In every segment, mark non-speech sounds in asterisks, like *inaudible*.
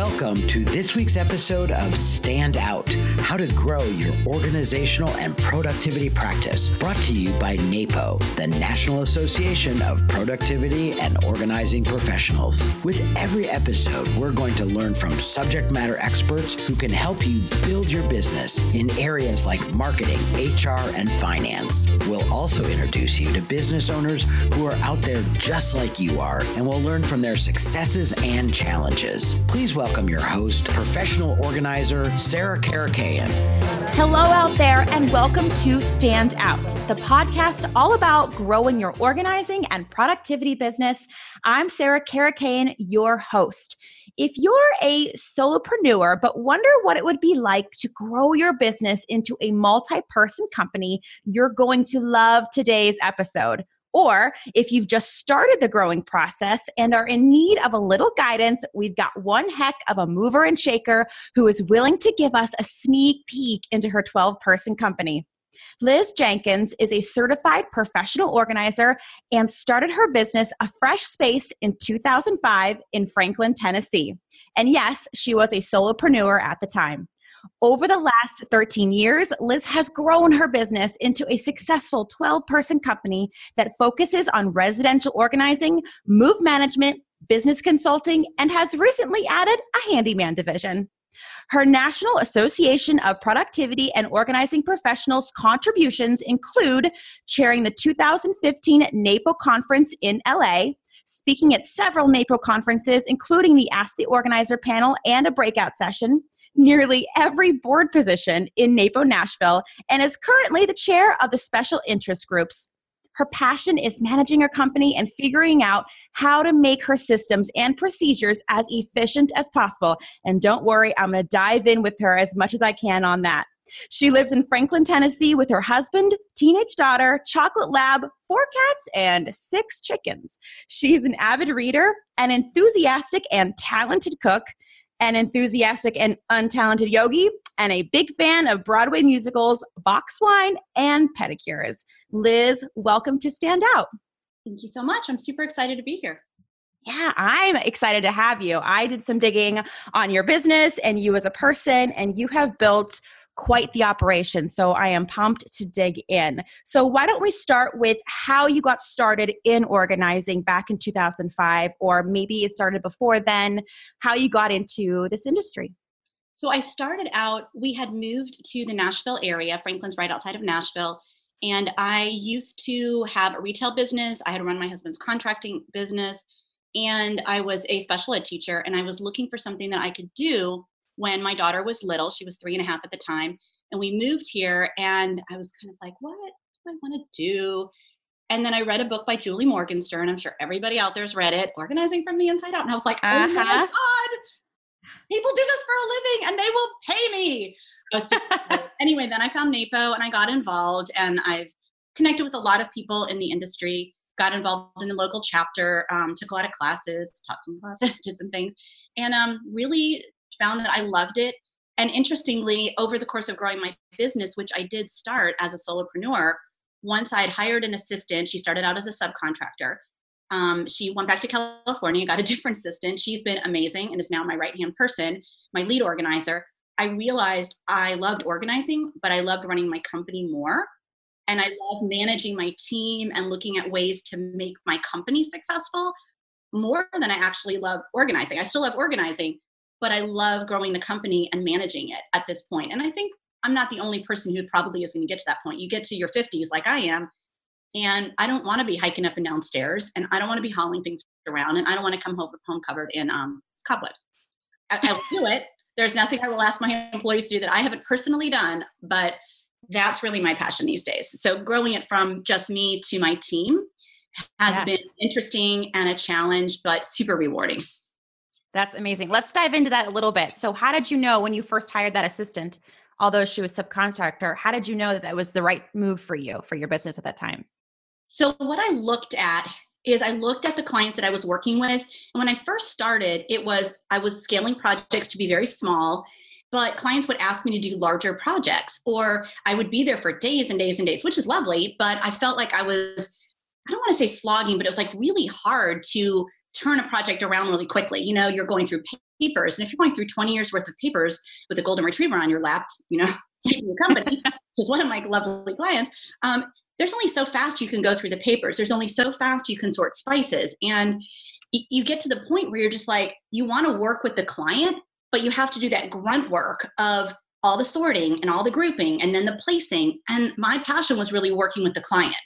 Welcome to this week's episode of Stand Out How to Grow Your Organizational and Productivity Practice, brought to you by NAPO, the National Association of Productivity and Organizing Professionals. With every episode, we're going to learn from subject matter experts who can help you build your business in areas like marketing, HR, and finance. We'll also introduce you to business owners who are out there just like you are, and we'll learn from their successes and challenges. Please welcome your host, professional organizer, Sarah Karakayan. Hello out there, and welcome to Stand Out, the podcast all about growing your organizing and productivity business. I'm Sarah Karakayan, your host. If you're a solopreneur but wonder what it would be like to grow your business into a multi person company, you're going to love today's episode. Or if you've just started the growing process and are in need of a little guidance, we've got one heck of a mover and shaker who is willing to give us a sneak peek into her 12 person company. Liz Jenkins is a certified professional organizer and started her business A Fresh Space in 2005 in Franklin, Tennessee. And yes, she was a solopreneur at the time. Over the last 13 years, Liz has grown her business into a successful 12 person company that focuses on residential organizing, move management, business consulting, and has recently added a handyman division. Her National Association of Productivity and Organizing Professionals contributions include chairing the 2015 NAPO conference in LA, speaking at several NAPO conferences, including the Ask the Organizer panel and a breakout session, nearly every board position in NAPO Nashville, and is currently the chair of the special interest groups. Her passion is managing her company and figuring out how to make her systems and procedures as efficient as possible. And don't worry, I'm going to dive in with her as much as I can on that. She lives in Franklin, Tennessee with her husband, teenage daughter, chocolate lab, four cats, and six chickens. She's an avid reader, an enthusiastic and talented cook, an enthusiastic and untalented yogi, and a big fan of Broadway musicals, box wine, and pedicures. Liz, welcome to Stand Out. Thank you so much. I'm super excited to be here. Yeah, I'm excited to have you. I did some digging on your business and you as a person, and you have built quite the operation. So I am pumped to dig in. So why don't we start with how you got started in organizing back in 2005, or maybe it started before then, how you got into this industry? So I started out, we had moved to the Nashville area. Franklin's right outside of Nashville. And I used to have a retail business. I had run my husband's contracting business. And I was a special ed teacher. And I was looking for something that I could do when my daughter was little. She was three and a half at the time. And we moved here, and I was kind of like, what do I want to do? And then I read a book by Julie Morgenstern. I'm sure everybody out there's read it, Organizing from the Inside Out. And I was like, oh uh-huh. my God, people do this for a living and they will pay me. *laughs* anyway, then I found NAPO and I got involved, and I've connected with a lot of people in the industry. Got involved in the local chapter, um, took a lot of classes, taught some *laughs* classes, did some things, and um, really found that I loved it. And interestingly, over the course of growing my business, which I did start as a solopreneur, once I had hired an assistant, she started out as a subcontractor. Um, she went back to California, got a *laughs* different assistant. She's been amazing and is now my right hand person, my lead organizer. I realized I loved organizing, but I loved running my company more. And I love managing my team and looking at ways to make my company successful more than I actually love organizing. I still love organizing, but I love growing the company and managing it at this point. And I think I'm not the only person who probably is going to get to that point. You get to your 50s like I am, and I don't want to be hiking up and down stairs, and I don't want to be hauling things around, and I don't want to come home, with home covered in um, cobwebs. I, I will do it. There's nothing I will ask my employees to do that I haven't personally done, but that's really my passion these days. So growing it from just me to my team has yes. been interesting and a challenge, but super rewarding. That's amazing. Let's dive into that a little bit. So, how did you know when you first hired that assistant, although she was subcontractor, how did you know that that was the right move for you for your business at that time? So, what I looked at is I looked at the clients that I was working with. And when I first started, it was I was scaling projects to be very small, but clients would ask me to do larger projects, or I would be there for days and days and days, which is lovely. But I felt like I was, I don't want to say slogging, but it was like really hard to turn a project around really quickly. You know, you're going through papers. And if you're going through 20 years worth of papers with a golden retriever on your lap, you know, *laughs* keeping your company, *laughs* which is one of my lovely clients, um, there's only so fast you can go through the papers. There's only so fast you can sort spices. And you get to the point where you're just like, you want to work with the client, but you have to do that grunt work of all the sorting and all the grouping and then the placing. And my passion was really working with the client.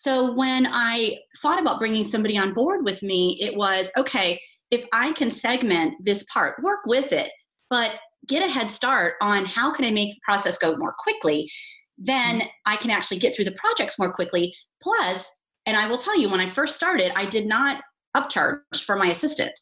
So when I thought about bringing somebody on board with me, it was okay, if I can segment this part, work with it, but get a head start on how can I make the process go more quickly, then mm. I can actually get through the projects more quickly. Plus, and I will tell you, when I first started, I did not upcharge for my assistant.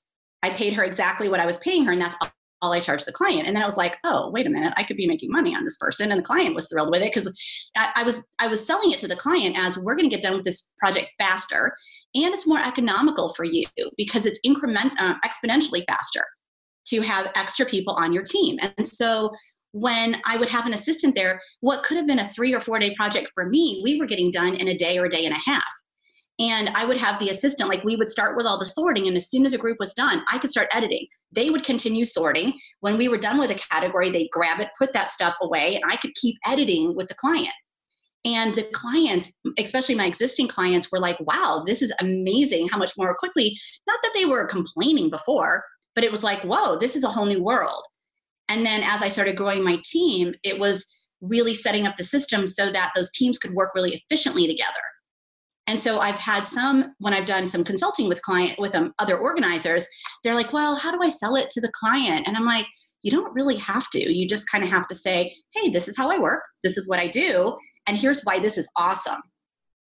I paid her exactly what I was paying her, and that's all I charged the client. And then I was like, oh, wait a minute, I could be making money on this person. And the client was thrilled with it because I, I, was I was selling it to the client as we're going to get done with this project faster, and it's more economical for you because it's increment uh, exponentially faster to have extra people on your team. And so when I would have an assistant there, what could have been a three or four day project for me, we were getting done in a day or a day and a half. And I would have the assistant, like we would start with all the sorting. And as soon as a group was done, I could start editing. They would continue sorting. When we were done with a category, they'd grab it, put that stuff away, and I could keep editing with the client. And the clients, especially my existing clients, were like, wow, this is amazing how much more quickly. Not that they were complaining before, but it was like, whoa, this is a whole new world. And then as I started growing my team, it was really setting up the system so that those teams could work really efficiently together and so I've had some when I've done some consulting with client with um, other organizers, they're like, "Well, how do I sell it to the client?" And I'm like, "You don't really have to. You just kind of have to say, "Hey, this is how I work. This is what I do, and here's why this is awesome."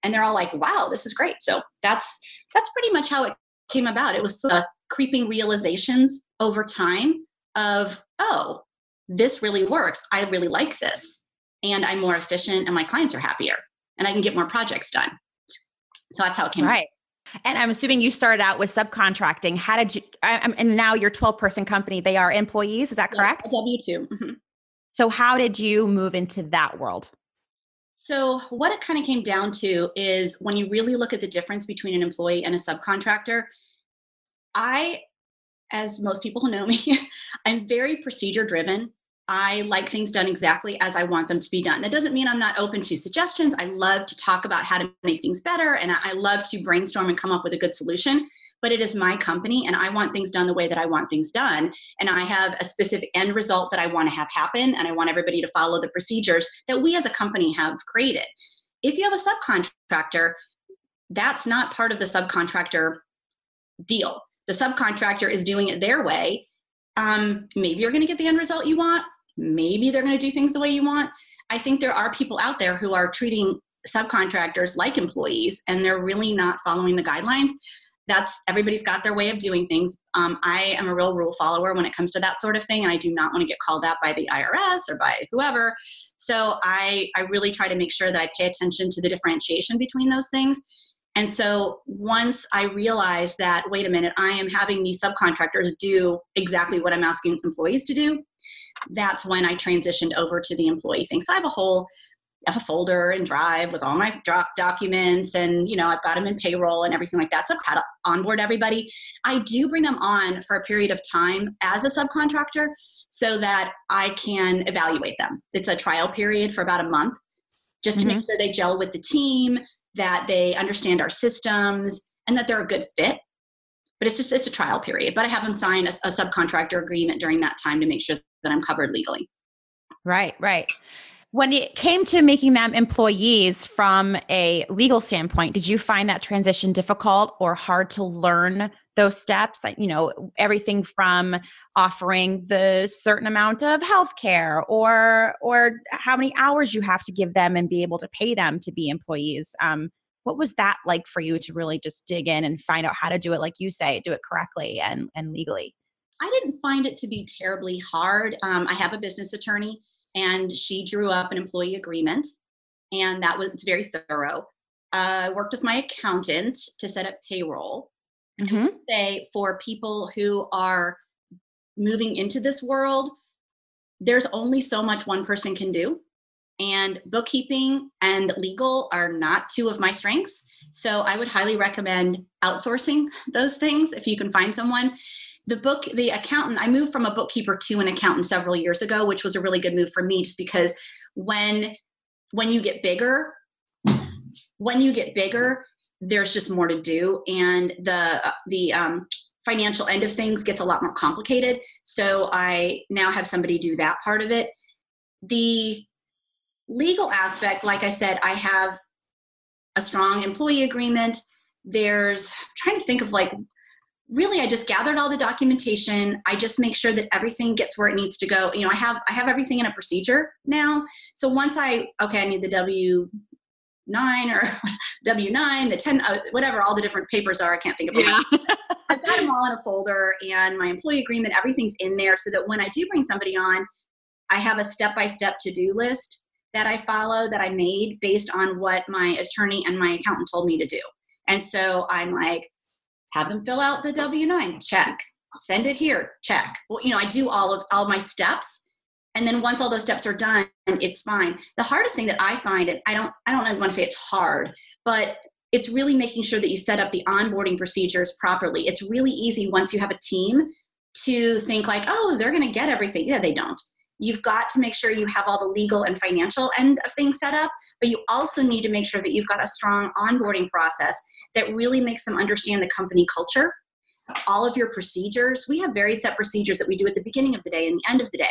And they're all like, "Wow, this is great." So that's that's pretty much how it came about. It was sort of creeping realizations over time of, "Oh, this really works. I really like this." And I'm more efficient and my clients are happier and I can get more projects done. So that's how it came. Right. And I'm assuming you started out with subcontracting. How did you, I, and now your 12 person company, they are employees. Is that correct? Yeah, W 2. Mm-hmm. So, how did you move into that world? So, what it kind of came down to is when you really look at the difference between an employee and a subcontractor, I, as most people who know me, *laughs* I'm very procedure driven. I like things done exactly as I want them to be done. That doesn't mean I'm not open to suggestions. I love to talk about how to make things better and I love to brainstorm and come up with a good solution. But it is my company and I want things done the way that I want things done. And I have a specific end result that I want to have happen. And I want everybody to follow the procedures that we as a company have created. If you have a subcontractor, that's not part of the subcontractor deal. The subcontractor is doing it their way. Um, maybe you're going to get the end result you want maybe they're going to do things the way you want. I think there are people out there who are treating subcontractors like employees and they're really not following the guidelines. That's everybody's got their way of doing things. Um, I am a real rule follower when it comes to that sort of thing, and I do not want to get called out by the IRS or by whoever. So I, I really try to make sure that I pay attention to the differentiation between those things. And so once I realized that, wait a minute, I am having these subcontractors do exactly what I'm asking employees to do, that's when I transitioned over to the employee thing. So I have a whole I have a folder and drive with all my documents and you know i've got them in payroll and everything like that. So i've had to onboard everybody. I do bring them on for a period of time as a subcontractor so that i can evaluate them. It's a trial period for about a month just to mm-hmm. make sure they gel with the team that they understand our systems and that they're a good fit. But it's just it's a trial period. But i have them sign a, a subcontractor agreement during that time to make sure that I'm covered legally. Right, right. When it came to making them employees from a legal standpoint, did you find that transition difficult or hard to learn those steps? You know, everything from offering the certain amount of health care or or how many hours you have to give them and be able to pay them to be employees. Um, what was that like for you to really just dig in and find out how to do it like you say, do it correctly and, and legally? I didn't find it to be terribly hard. Um, I have a business attorney, and she drew up an employee agreement, and that was very thorough. Uh, I worked with my accountant to set up payroll. Mm-hmm. say for people who are moving into this world, there's only so much one person can do. And bookkeeping and legal are not two of my strengths. So I would highly recommend outsourcing *laughs* those things if you can find someone the book the accountant i moved from a bookkeeper to an accountant several years ago which was a really good move for me just because when when you get bigger when you get bigger there's just more to do and the uh, the um, financial end of things gets a lot more complicated. So i now have somebody do that part of it. The legal aspect like i said i have a strong employee agreement. There's I'm trying to think of like really i just gathered all the documentation. I just make sure that everything gets where it needs to go. You know i have i have everything in a procedure now. So once i okay i need the w 9 or *laughs* w9 the 10 uh, whatever all the different papers are i can't think of them yeah. i've got them all in a folder and my employee agreement everything's in there so that when i do bring somebody on i have a step-by-step to-do list that i follow that i made based on what my attorney and my accountant told me to do. And so i'm like have them fill out the W9, check. Send it here, check. Well, you know, I do all of all my steps. And then once all those steps are done, it's fine. The hardest thing that I find, and I don't, I don't want to say it's hard, but it's really making sure that you set up the onboarding procedures properly. It's really easy once you have a team to think like, oh, they're going to get everything. Yeah, they don't. You've got to make sure you have all the legal and financial end of things set up, but you also need to make sure that you've got a strong onboarding process that really makes them understand the company culture, all of your procedures. We have very set procedures that we do at the beginning of the day and the end of the day.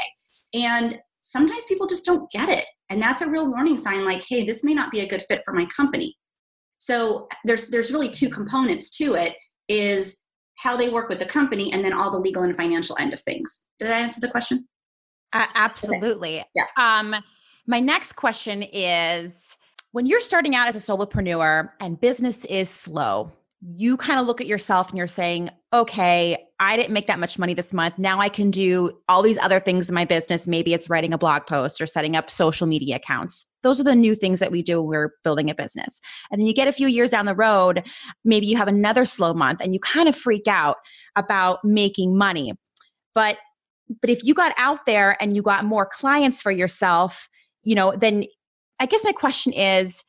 And sometimes people just don't get it. And that's a real warning sign like, hey, this may not be a good fit for my company. So there's there's really two components to it is how they work with the company and then all the legal and financial end of things. Did that answer the question? Uh, absolutely. Okay. Yeah. Um, my next question is when you're starting out as a solopreneur and business is slow, you kind of look at yourself and you're saying, okay, I didn't make that much money this month. Now I can do all these other things in my business. Maybe it's writing a blog post or setting up social media accounts. Those are the new things that we do when we're building a business. And then you get a few years down the road, maybe you have another slow month and you kind of freak out about making money. But but if you got out there and you got more clients for yourself, you know, then I guess my question is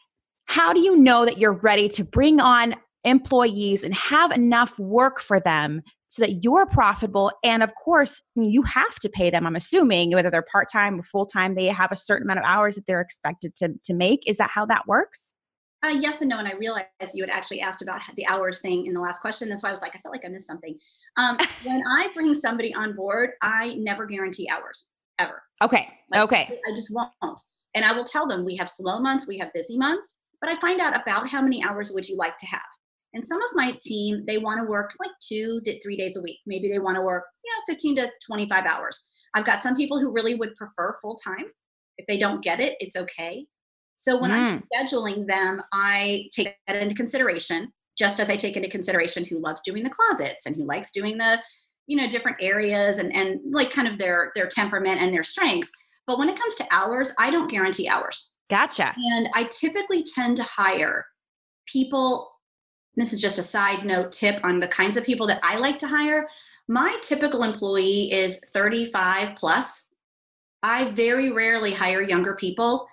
how do you know that you're ready to bring on employees and have enough work for them so that you're profitable? And of course you have to pay them i'm assuming whether they're part-time or full-time they have a certain amount of hours that they're expected to, to make. Is that how that works? Uh, yes and no and i realized you had actually asked about the hours thing in the last question that's why i was like i felt like i missed something. Um, *laughs* when i bring somebody on board i never guarantee hours ever. Okay like, okay. I just won't and I will tell them we have slow months, we have busy months, but I find out about how many hours would you like to have. And some of my team, they want to work like two to three days a week. Maybe they want to work, you know, 15 to 25 hours. I've got some people who really would prefer full time. If they don't get it, it's okay. So when mm. I'm scheduling them, I take that into consideration, just as I take into consideration who loves doing the closets and who likes doing the, you know, different areas and and like kind of their their temperament and their strengths. But when it comes to hours, I don't guarantee hours. Gotcha. And I typically tend to hire people. This is just a side note tip on the kinds of people that I like to hire. My typical employee is 35 plus. I very rarely hire younger people.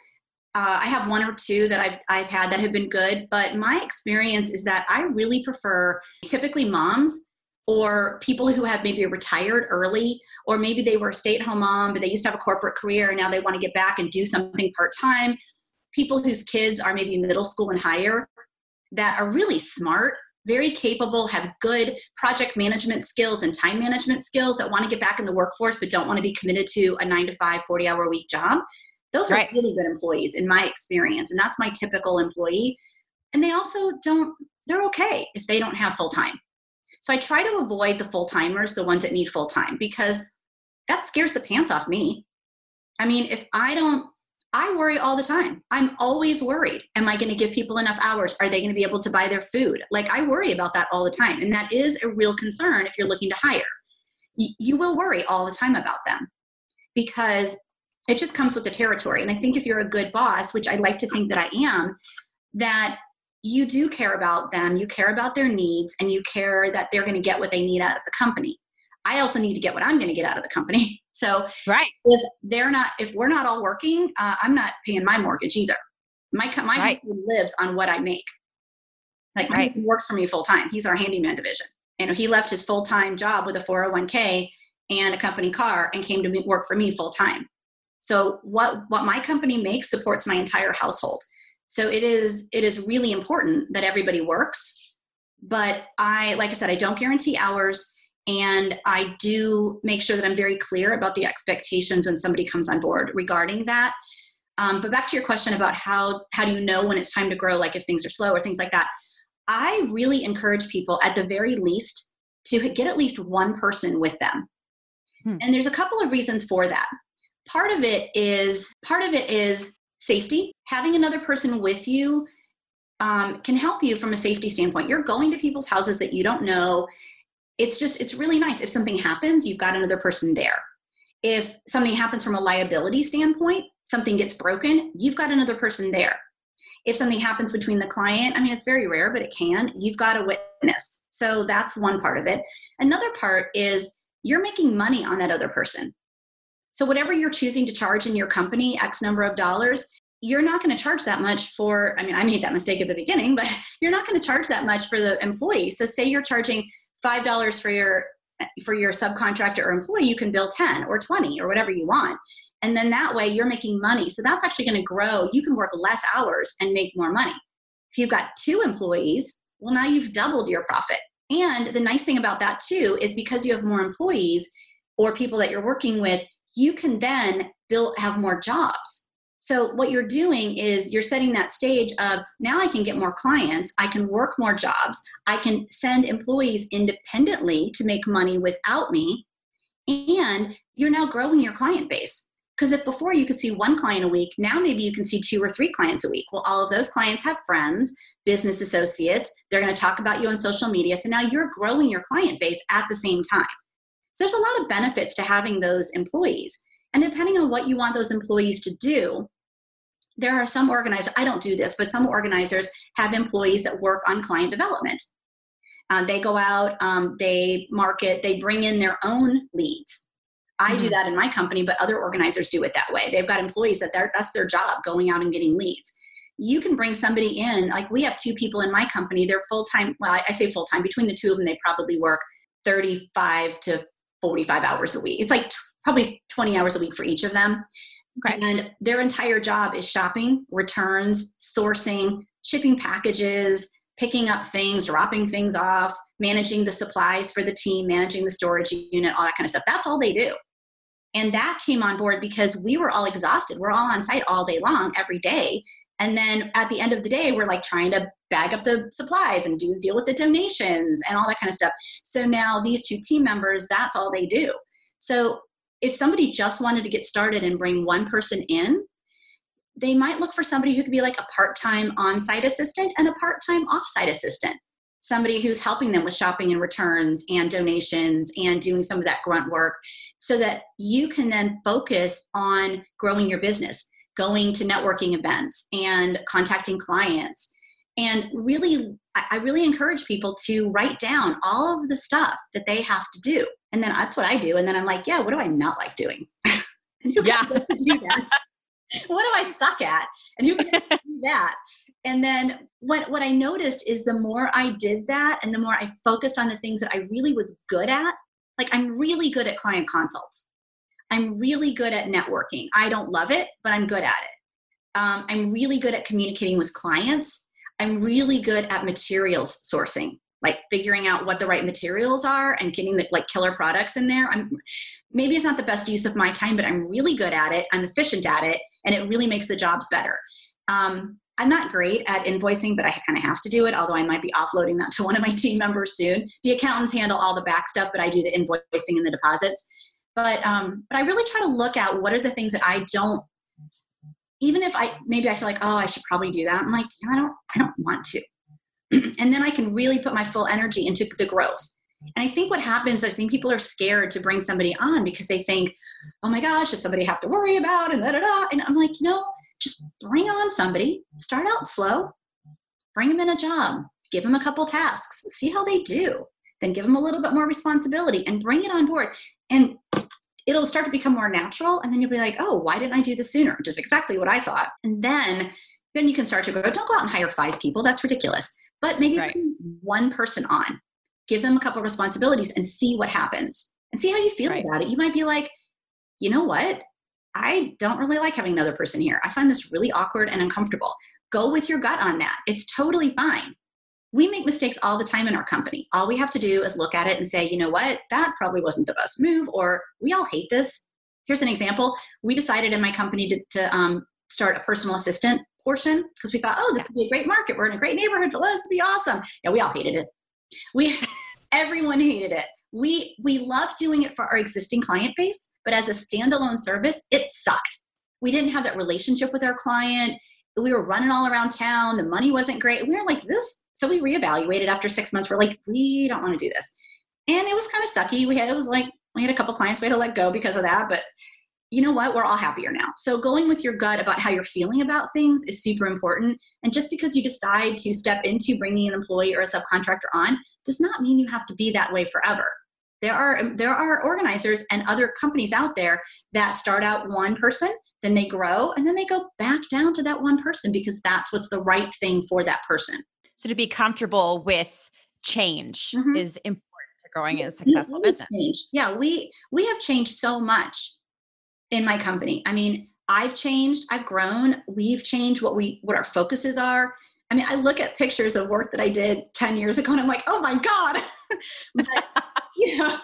Uh, I have one or two that I've, I've had that have been good, but my experience is that I really prefer typically moms or people who have maybe retired early, or maybe they were a stay at home mom, but they used to have a corporate career and now they want to get back and do something part time. People whose kids are maybe middle school and higher that are really smart, very capable, have good project management skills and time management skills that want to get back in the workforce but don't want to be committed to a nine to five, 40 hour a week job. Those right. are really good employees in my experience. And that's my typical employee. And they also don't, they're okay if they don't have full time so I try to avoid the full timers, the ones that need full time, because that scares the pants off me. I mean, if I don't, I worry all the time. I'm always worried. Am I going to give people enough hours? Are they going to be able to buy their food? Like, I worry about that all the time. And that is a real concern if you're looking to hire. Y- you will worry all the time about them because it just comes with the territory. And I think if you're a good boss, which I like to think that I am, that you do care about them, you care about their needs, and you care that they're going to get what they need out of the company. I also need to get what I'm going to get out of the company. *laughs* So, right, if they're not, if we're not all working, uh, I'm not paying my mortgage either. My my right. lives on what I make. Like my right. husband works for me full time. He's our handyman division. and he left his full-time job with a 401k and a company car and came to work for me full time so what what my company makes supports my entire household so it is it is really important that everybody works. But i like i said i don't guarantee hours and i do make sure that i'm very clear about the expectations when somebody comes on board regarding that. Um, but back to your question about how how do you know when it's time to grow like if things are slow or things like that i really encourage people at the very least to get at least one person with them. Hmm. and there's a couple of reasons for that. Part of it is part of it is safety having another person with you um, can help you from a safety standpoint. You're going to people's houses that you don't know. It's just it's really nice. If something happens you've got another person there. If something happens from a liability standpoint something gets broken you've got another person there. If something happens between the client i mean it's very rare but it can you've got a witness. So that's one part of it. Another part is you're making money on that other person so whatever you're choosing to charge in your company x number of dollars you're not going to charge that much for i mean i made that mistake at the beginning but *laughs* you're not going to charge that much for the employee. So say you're charging five dollars for your for your subcontractor or employee you can bill 10 or 20 or whatever you want. And then that way you're making money. So that's actually going to grow. You can work less hours and make more money. If you've got two employees well now you've doubled your profit. And the nice thing about that too is because you have more employees or people that you're working with you can then build have more jobs so, what you're doing is you're setting that stage of now I can get more clients, I can work more jobs, I can send employees independently to make money without me, and you're now growing your client base. Because if before you could see one client a week, now maybe you can see two or three clients a week. Well, all of those clients have friends, business associates, they're going to talk about you on social media. So now you're growing your client base at the same time. So there's a lot of benefits to having those employees. And depending on what you want those employees to do, there are some organizers, I don't do this, but some organizers have employees that work on client development. Uh, they go out, um, they market, they bring in their own leads. I mm-hmm. do that in my company, but other organizers do it that way. They've got employees that that's their job, going out and getting leads. You can bring somebody in, like we have two people in my company, they're full time. Well, I say full time, between the two of them, they probably work 35 to 45 hours a week. It's like t- probably 20 hours a week for each of them. Okay. And their entire job is shopping, returns, sourcing, shipping packages, picking up things, dropping things off, managing the supplies for the team, managing the storage unit, all that kind of stuff. That's all they do. And that came on board because we were all exhausted. We're all on site all day long, every day. And then at the end of the day, we're like trying to bag up the supplies and do deal with the donations and all that kind of stuff. So now these two team members, that's all they do. So if somebody just wanted to get started and bring one person in, they might look for somebody who could be like a part time on site assistant and a part time off site assistant. Somebody who's helping them with shopping and returns and donations and doing some of that grunt work so that you can then focus on growing your business, going to networking events and contacting clients. And really, I really encourage people to write down all of the stuff that they have to do and then that's what I do. And then I'm like, yeah, what do I not like doing? *laughs* yeah. do that? *laughs* what do I suck at? And who can *laughs* do that? And then what, what I noticed is the more I did that and the more I focused on the things that I really was good at, like I'm really good at client consults. I'm really good at networking. I don't love it, but I'm good at it. Um, I'm really good at communicating with clients. I'm really good at materials sourcing like figuring out what the right materials are and getting the like killer products in there i'm maybe it's not the best use of my time but i'm really good at it i'm efficient at it and it really makes the jobs better um, i'm not great at invoicing but i kind of have to do it although i might be offloading that to one of my team members soon the accountants handle all the back stuff but i do the invoicing and the deposits but um, but i really try to look at what are the things that i don't even if i maybe i feel like oh i should probably do that i'm like i don't i don't want to. *clears throat* And then I can really put my full energy into the growth. And I think what happens, I think people are scared to bring somebody on because they think, oh my gosh, does somebody have to worry about? and da da da. And I'm like, no, just bring on somebody, start out slow, bring them in a job, give them a couple tasks, see how they do, then give them a little bit more responsibility and bring it on board. And it'll start to become more natural. And then you'll be like, oh, why didn't I do this sooner? Which is exactly what I thought. And then then you can start to go, Don't go out and hire five people. That's ridiculous but maybe right. one person on give them a couple responsibilities and see what happens and see how you feel right. about it. You might be like, you know what? I don't really like having another person here. I find this really awkward and uncomfortable. Go with your gut on that. It's totally fine. We make mistakes all the time in our company. All we have to do is look at it and say, you know what? That probably wasn't the best move, or we all hate this. Here's an example. We decided in my company to, to um, start a personal assistant portion because we thought, oh, this could be a great market. We're in a great neighborhood. This would be awesome. Yeah, we all hated it. We, *laughs* everyone hated it we we love doing it for our existing client base but as a standalone service it sucked we didn't have that relationship with our client we were running all around town the money wasn't great. We were like this so we reevaluated after six months. We're like we don't want to do this. And it was kind of sucky. We had it was like we had a couple clients we had to let go because of that but you know what? We're all happier now. So going with your gut about how you're feeling about things is super important. And just because you decide to step into bringing an employee or a subcontractor on does not mean you have to be that way forever. There are there are organizers and other companies out there that start out one person then they grow and then they go back down to that one person because that's what's the right thing for that person. So to be comfortable with change mm-hmm. is important to growing a successful business. change. yeah we we have changed so much in my company. I mean i've changed i've grown we've changed what we what our focuses are. I mean i look at pictures of work that i did 10 years ago and i'm like oh my god. *laughs* But you know,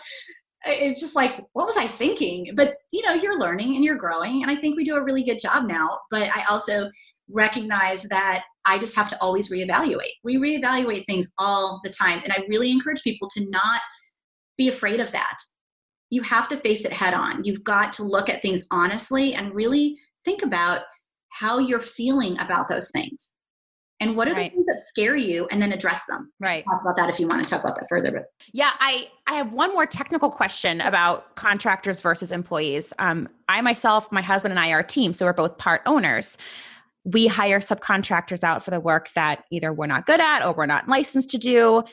it's just like, what was I thinking? But, you know, you're learning and you're growing. And I think we do a really good job now. But I also recognize that I just have to always reevaluate. We reevaluate things all the time. And I really encourage people to not be afraid of that. You have to face it head on. You've got to look at things honestly and really think about how you're feeling about those things and what are right. the things that scare you? And then address them. Right. talk about that if you want to talk about that further but yeah i i have one more technical question about contractors versus employees. Um, i myself my husband and i are a team so we're both part owners. We hire subcontractors out for the work that either we're not good at or we're not licensed to do.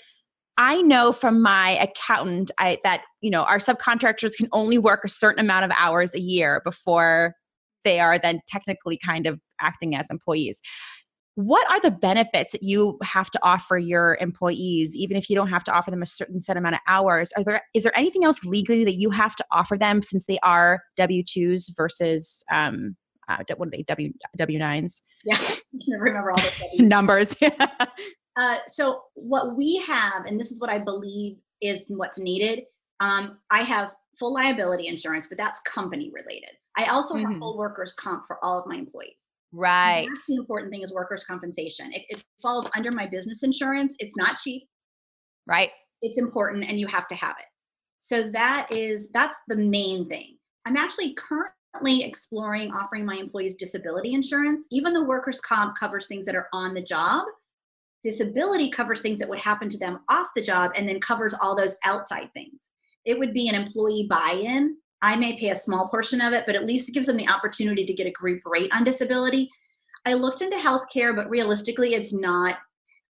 I know from my accountant I, that you know our subcontractors can only work a certain amount of hours a year before they are then technically kind of acting as employees what are the benefits that you have to offer your employees even if you don't have to offer them a certain set amount of hours? Are there is there anything else legally that you have to offer them since they are w2s versus um uh, what are they w w9s yeah *laughs* remember all the *laughs* numbers *laughs* uh, so what we have and this is what i believe is what's needed um, i have full liability insurance but that's company related i also mm-hmm. have full workers comp for all of my employees Right. that's the important thing is workers' compensation. It, it falls under my business insurance. It's not cheap. Right. It's important and you have to have it. So that is that's the main thing. I'm actually currently exploring offering my employees disability insurance. Even though workers' comp covers things that are on the job, disability covers things that would happen to them off the job and then covers all those outside things. It would be an employee buy-in I may pay a small portion of it, but at least it gives them the opportunity to get a group rate on disability. I looked into healthcare, but realistically, it's not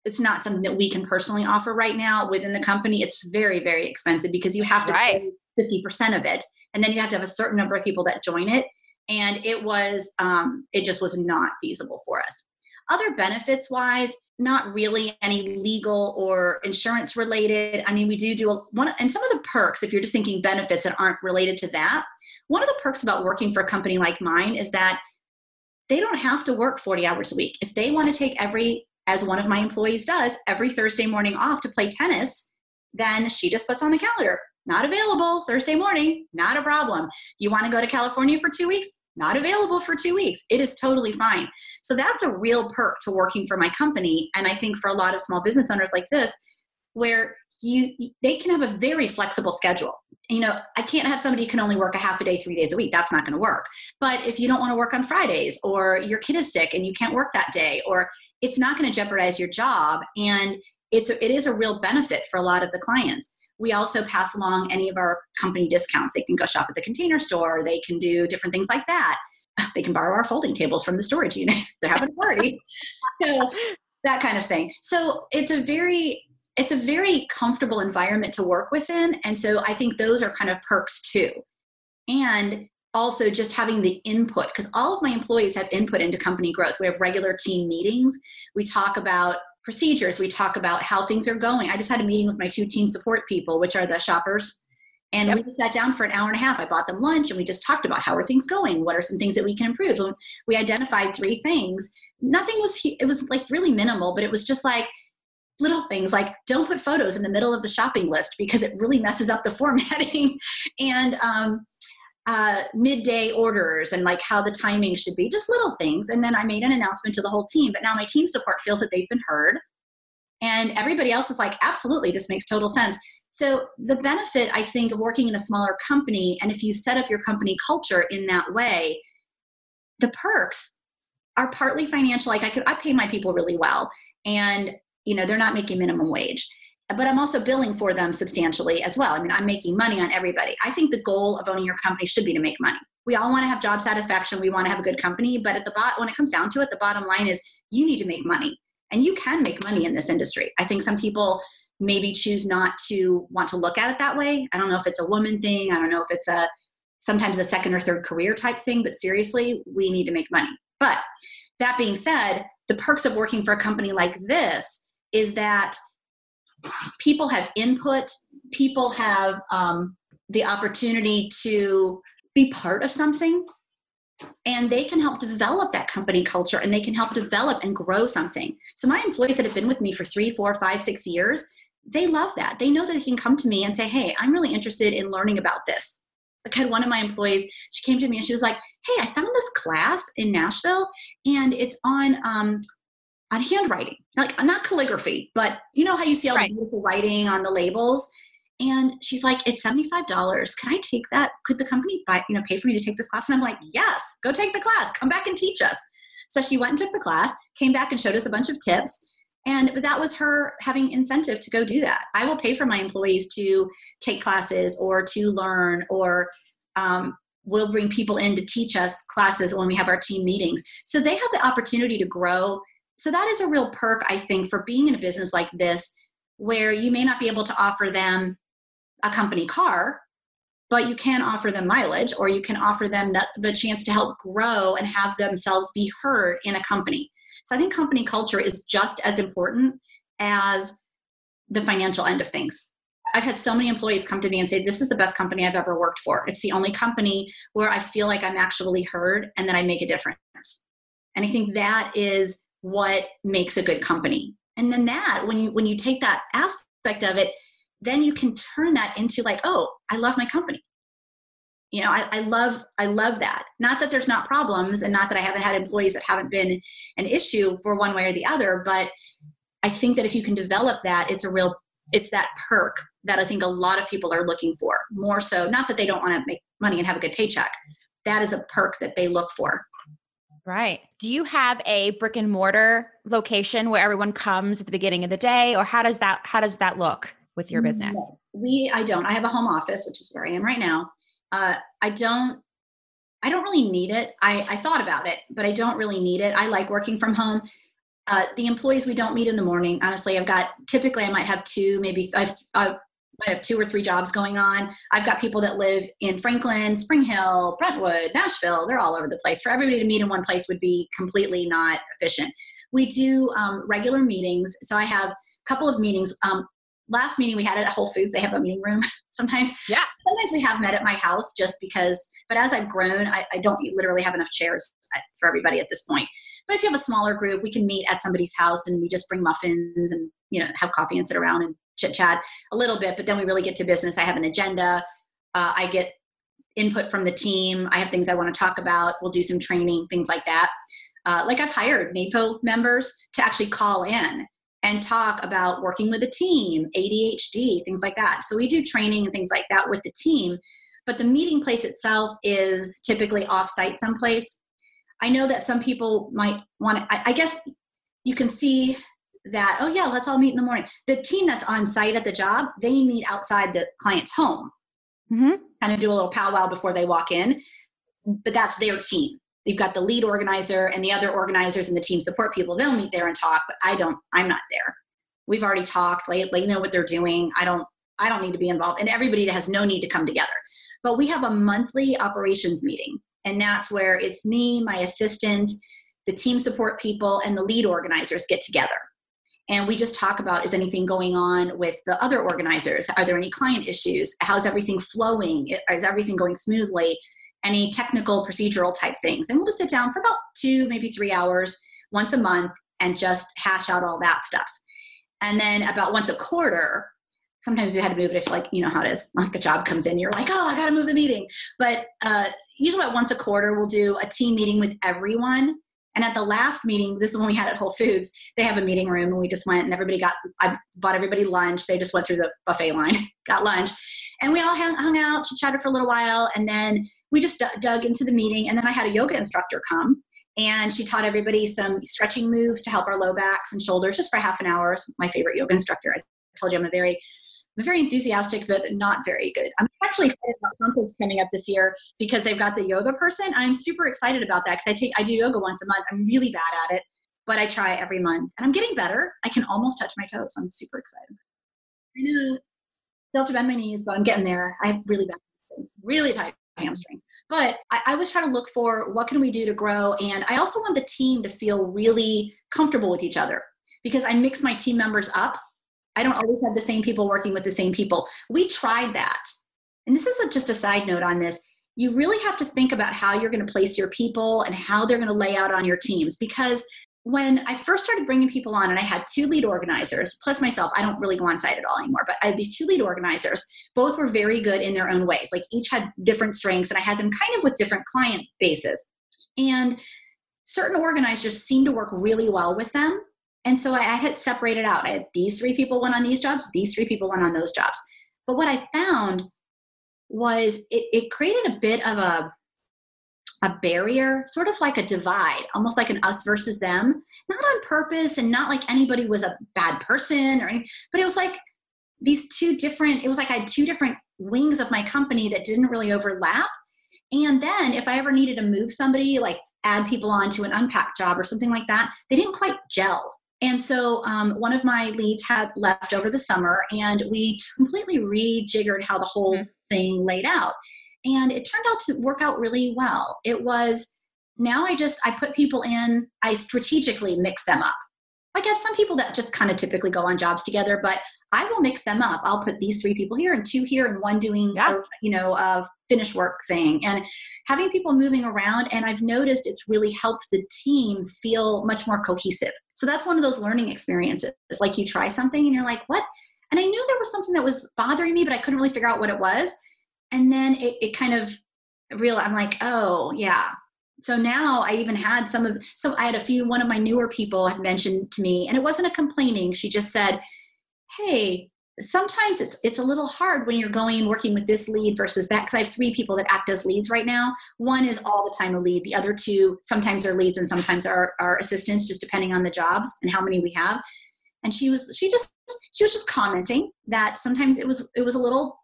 it's not something that we can personally offer right now within the company. It's very, very expensive because you have to right. pay 50% of it. And then you have to have a certain number of people that join it. And it was, um, it just was not feasible for us. Other benefits wise, not really any legal or insurance related. I mean, we do do a, one, and some of the perks, if you're just thinking benefits that aren't related to that, one of the perks about working for a company like mine is that they don't have to work 40 hours a week. If they want to take every, as one of my employees does, every Thursday morning off to play tennis, then she just puts on the calendar, not available Thursday morning, not a problem. You want to go to California for two weeks? Not available for two weeks. It is totally fine. So that's a real perk to working for my company. And I think for a lot of small business owners like this, where you they can have a very flexible schedule. You know, I can't have somebody who can only work a half a day, three days a week. That's not going to work. But if you don't want to work on Fridays, or your kid is sick and you can't work that day, or it's not going to jeopardize your job, and it's it is a real benefit for a lot of the clients we also pass along any of our company discounts. They can go shop at the container store, they can do different things like that. *laughs* They can borrow our folding tables from the storage unit. *laughs* They're having a party. *laughs* so that kind of thing. So it's a very it's a very comfortable environment to work within. And so I think those are kind of perks too. And also just having the input, because all of my employees have input into company growth. We have regular team meetings. We talk about procedures. We talk about how things are going. I just had a meeting with my two team support people, which are the shoppers. And yep. we sat down for an hour and a half. I bought them lunch and we just talked about how are things going? What are some things that we can improve? And we identified three things. Nothing was, it was like really minimal, but it was just like, little things like don't put photos in the middle of the shopping list because it really messes up the *laughs* formatting and um, uh, midday orders and like how the timing should be, just little things. And then I made an announcement to the whole team. But now my team support feels that they've been heard. And everybody else is like, absolutely, this makes total sense. So, the benefit, I think, of working in a smaller company, and if you set up your company culture in that way, the perks are partly financial. Like I could, I pay my people really well, and you know they're not making minimum wage but I'm also billing for them substantially as well. I mean, I'm making money on everybody. I think the goal of owning your company should be to make money. We all want to have job satisfaction. We want to have a good company, but at the bot, when it comes down to it, the bottom line is you need to make money, and you can make money in this industry. I think some people maybe choose not to want to look at it that way. I don't know if it's a woman thing. I don't know if it's a sometimes a second or third career type thing. But seriously, we need to make money. But that being said, the perks of working for a company like this is that people have input, people have um, the opportunity to be part of something, and they can help develop that company culture and they can help develop and grow something. So, my employees that have been with me for three, four, five, six years, they love that. They know that they can come to me and say, Hey, I'm really interested in learning about this. Like I had one of my employees, she came to me and she was like, Hey, I found this class in Nashville and it's on um, on handwriting, like not calligraphy, but you know how you see all right. the beautiful writing on the labels. And she's like, "It's seventy five dollars. Can I take that? Could the company buy, you know, pay for me to take this class?" And I'm like, "Yes, go take the class. Come back and teach us." So she went and took the class, came back and showed us a bunch of tips. And but that was her having incentive to go do that. I will pay for my employees to take classes or to learn, or um, we'll bring people in to teach us classes when we have our team meetings. So they have the opportunity to grow so that is a real perk, I think, for being in a business like this, where you may not be able to offer them a company car, but you can offer them mileage or you can offer them the, the chance to help grow and have themselves be heard in a company. So I think company culture is just as important as the financial end of things. I've had so many employees come to me and say, This is the best company I've ever worked for. It's the only company where I feel like I'm actually heard and that I make a difference. And I think that is what makes a good company. And then that when you when you take that aspect of it then you can turn that into like oh i love my company. You know I, I love i love that. Not that there's not problems and not that i haven't had employees that haven't been an issue for one way or the other but i think that if you can develop that it's a real it's that perk that i think a lot of people are looking for. More so not that they don't want to make money and have a good paycheck. That is a perk that they look for Right. Do you have a brick and mortar location where everyone comes at the beginning of the day or how does that how does that look with your business? No, we I don't. I have a home office, which is where I am right now. Uh, I don't I don't really need it. I, I thought about it, but I don't really need it. I like working from home. Uh, the employees we don't meet in the morning. Honestly, I've got typically I might have two, maybe I've, I've might have two or three jobs going on. I've got people that live in Franklin, Spring Hill, Brentwood, Nashville. They're all over the place. For everybody to meet in one place would be completely not efficient. We do um, regular meetings. So I have a couple of meetings. Um, last meeting we had at Whole Foods, they have a meeting room. *laughs* sometimes, yeah. Sometimes we have met at my house just because. But as I've grown, I, I don't literally have enough chairs for everybody at this point. But if you have a smaller group, we can meet at somebody's house and we just bring muffins and you know have coffee and sit around and chit chat a little bit, but then we really get to business. I have an agenda. Uh, I get input from the team. I have things I want to talk about. We'll do some training, things like that. Uh, like I've hired NAPO members to actually call in and talk about working with a team, ADHD, things like that. So we do training and things like that with the team. But the meeting place itself is typically offsite someplace. I know that some people might want to, I, I guess you can see that oh yeah let's all meet in the morning. The team that's on site at the job they meet outside the client's home. Mm-hmm. kind of do a little powwow before they walk in. But that's their team. You've got the lead organizer and the other organizers and the team support people. They'll meet there and talk but i don't i'm not there. We've already talked. They, they know what they're doing. I don't i don't need to be involved. And everybody has no need to come together. But we have a monthly operations meeting. And that's where it's me my assistant the team support people and the lead organizers get together and we just talk about is anything going on with the other organizers? Are there any client issues? How's everything flowing? Is everything going smoothly? Any technical procedural type things? And we'll just sit down for about two maybe three hours once a month and just hash out all that stuff. And then about once a quarter sometimes we had to move it if like you know how it is like a job comes in you're like oh i gotta move the meeting. But uh, usually about once a quarter we'll do a team meeting with everyone and at the last meeting, this is when we had at Whole Foods, they have a meeting room and we just went and everybody got, I bought everybody lunch. They just went through the buffet line, *laughs* got lunch. And we all hung, out, chatted for a little while. And then we just dug into the meeting. And then I had a yoga instructor come and she taught everybody some stretching moves to help our low backs and shoulders just for half an hour. My favorite yoga instructor. I told you I'm a very I'm very enthusiastic, but not very good. I'm actually excited about conference coming up this year because they've got the yoga person. I'm super excited about that because I take I do yoga once a month. I'm really bad at it, but I try every month, and I'm getting better. I can almost touch my toes. I'm super excited. I know still have to bend my knees, but I'm getting there. I have really bad really tight hamstrings. But I, I was trying to look for what can we do to grow, and I also want the team to feel really comfortable with each other because I mix my team members up I don't always have the same people working with the same people. We tried that. And this is a, just a side note on this. You really have to think about how you're going to place your people and how they're going to lay out on your teams because when I first started bringing people on, and I had two lead organizers, plus myself, I don't really go on site at all anymore, but I had these two lead organizers. Both were very good in their own ways. Like each had different strengths, and I had them kind of with different client bases. And certain organizers seemed to work really well with them, and so I, had separated out. I had these three people went on these jobs, these three people went on those jobs. But what I found was it, it created a bit of a a barrier, sort of like a divide, almost like an us versus them, not on purpose and not like anybody was a bad person or anything, but it was like these two different, it was like I had two different wings of my company that didn't really overlap. And then if I ever needed to move somebody, like add people onto an unpacked job or something like that, they didn't quite gel. And so um, one of my leads had left over the summer, and we completely rejiggered how the whole mm-hmm. thing laid out. And it turned out to work out really well. It was now I just I put people in, I strategically mix them up like I have some people that just kind of typically go on jobs together, but I will mix them up. I'll put these three people here and two here and one doing, yeah. a, you know, a finish work thing and having people moving around. And I've noticed it's really helped the team feel much more cohesive. So that's one of those learning experiences. It's like you try something and you're like, what? And I knew there was something that was bothering me, but I couldn't really figure out what it was. And then it, it kind of real I'm like, oh yeah, so now I even had some of so I had a few one of my newer people had mentioned to me and it wasn't a complaining she just said hey sometimes it's it's a little hard when you're going and working with this lead versus that because I have three people that act as leads right now. One is all the time a lead. The other two sometimes are leads and sometimes are, are assistants just depending on the jobs and how many we have. And she was she just she was just commenting that sometimes it was it was a little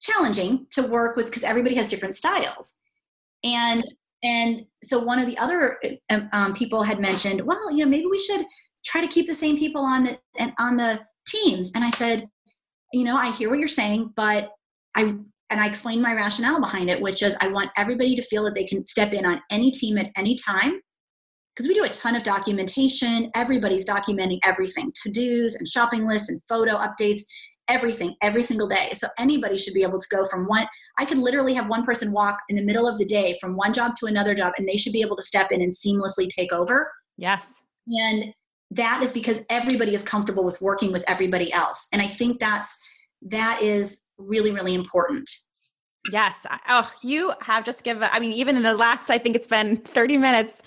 challenging to work with because everybody has different styles. And and so one of the other um, um, people had mentioned, well, you know, maybe we should try to keep the same people on the and on the teams. And I said, you know, I hear what you're saying, but I and I explained my rationale behind it, which is I want everybody to feel that they can step in on any team at any time. Because we do a ton of documentation, everybody's documenting everything to dos and shopping lists and photo updates everything every single day. So anybody should be able to go from one, I could literally have one person walk in the middle of the day from one job to another job, and they should be able to step in and seamlessly take over. Yes. And that is because everybody is comfortable with working with everybody else. And I think that's, that is really, really important. Yes. Oh, you have just given, I mean, even in the last, I think it's been 30 minutes,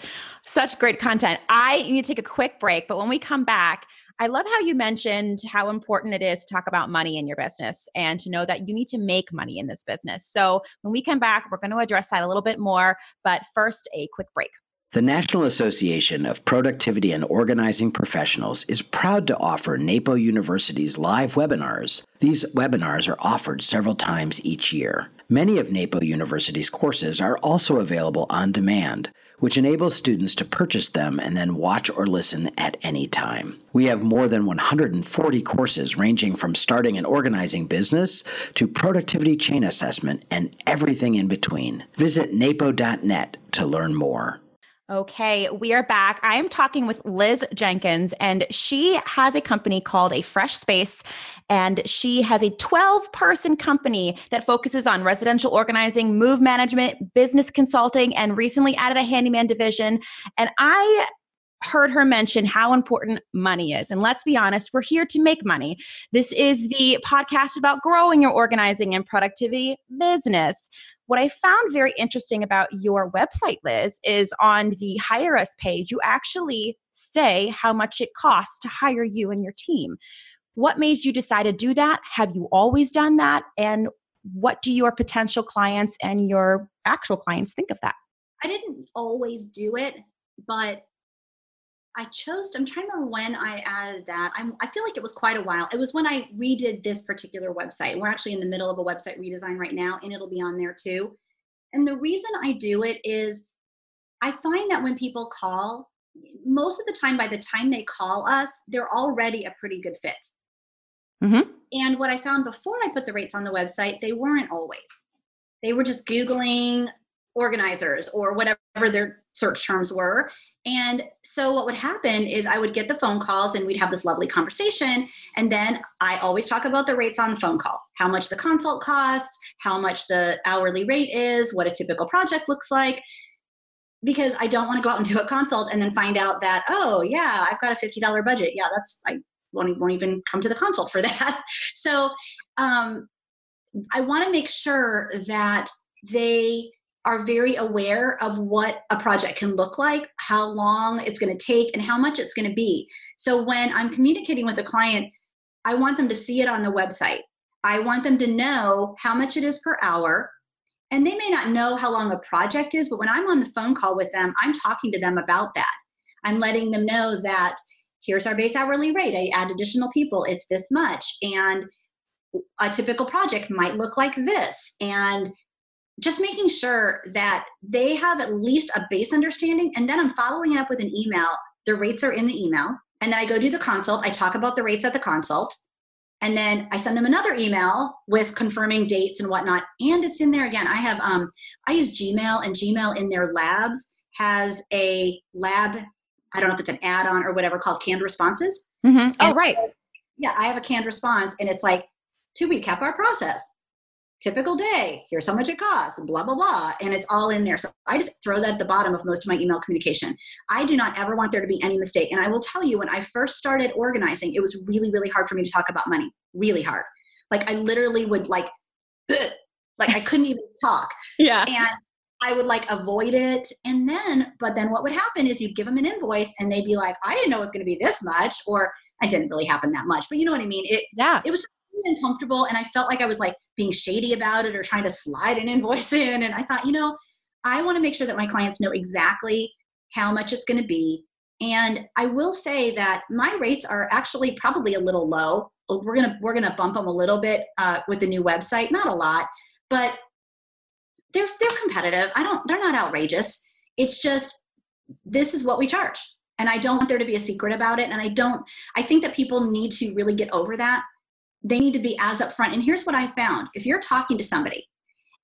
such great content. I need to take a quick break, but when we come back, I love how you mentioned how important it is to talk about money in your business and to know that you need to make money in this business. So when we come back, we're going to address that a little bit more. But first, a quick break. The National Association of Productivity and Organizing Professionals is proud to offer NAPO University's live webinars. These webinars are offered several times each year. Many of NAPO University's courses are also available on demand, which enables students to purchase them and then watch or listen at any time. We have more than 140 courses ranging from starting and organizing business to productivity chain assessment and everything in between. Visit napo.net to learn more. Okay, we are back. I am talking with Liz Jenkins, and she has a company called A Fresh Space. And she has a 12 person company that focuses on residential organizing, move management, business consulting, and recently added a handyman division. And I heard her mention how important money is. And let's be honest, we're here to make money. This is the podcast about growing your organizing and productivity business. What I found very interesting about your website, Liz, is on the Hire Us page, you actually say how much it costs to hire you and your team. What made you decide to do that? Have you always done that? And what do your potential clients and your actual clients think of that? I didn't always do it, but I chose, I'm trying to remember when I added that. I'm, I feel like it was quite a while. It was when I redid this particular website. We're actually in the middle of a website redesign right now, and it'll be on there too. And the reason I do it is I find that when people call, most of the time, by the time they call us, they're already a pretty good fit. Mm-hmm. And what I found before I put the rates on the website, they weren't always. They were just Googling organizers or whatever their search terms were. And so what would happen is I would get the phone calls and we'd have this lovely conversation. And then I always talk about the rates on the phone call how much the consult costs, how much the hourly rate is, what a typical project looks like. Because I don't want to go out and do a consult and then find out that, oh, yeah, I've got a $50 budget. Yeah, that's, I won't, won't even come to the consult for *laughs* that. So um, I want to make sure that they are very aware of what a project can look like, how long it's going to take, and how much it's going to be. So when I'm communicating with a client, I want them to see it on the website. I want them to know how much it is per hour. And they may not know how long a project is, but when I'm on the phone call with them, I'm talking to them about that. I'm letting them know that here's our base hourly rate. I add additional people, it's this much. And a typical project might look like this. And just making sure that they have at least a base understanding and then i'm following it up with an email. The rates are in the email and then i go do the consult. I talk about the rates at the consult and then i send them another email with confirming dates and whatnot and it's in there again. I have um i use gmail and gmail in their labs has a lab i don't know if it's an add-on or whatever called canned responses. Mm-hmm. oh right. Yeah i have a canned response and it's like to recap our process typical day here's how much it costs blah blah blah and it's all in there so i just throw that at the bottom of most of my email communication i do not ever want there to be any mistake and i will tell you when i first started organizing it was really really hard for me to talk about money really hard like i literally would like *clears throat* like i couldn't even talk *laughs* yeah and I would like avoid it. And then, but then what would happen is you'd give them an invoice and they'd be like, I didn't know it was going to be this much, or I didn't really happen that much, but you know what I mean? It, yeah. it was uncomfortable and I felt like I was like being shady about it or trying to slide an invoice in. And I thought, you know, I want to make sure that my clients know exactly how much it's going to be. And I will say that my rates are actually probably a little low. We're gonna we're gonna bump them a little bit uh, with the new website, not a lot, but they're they're competitive. I don't they're not outrageous. It's just this is what we charge, and I don't want there to be a secret about it. And I don't. I think that people need to really get over that they need to be as upfront. And here's what I found if you're talking to somebody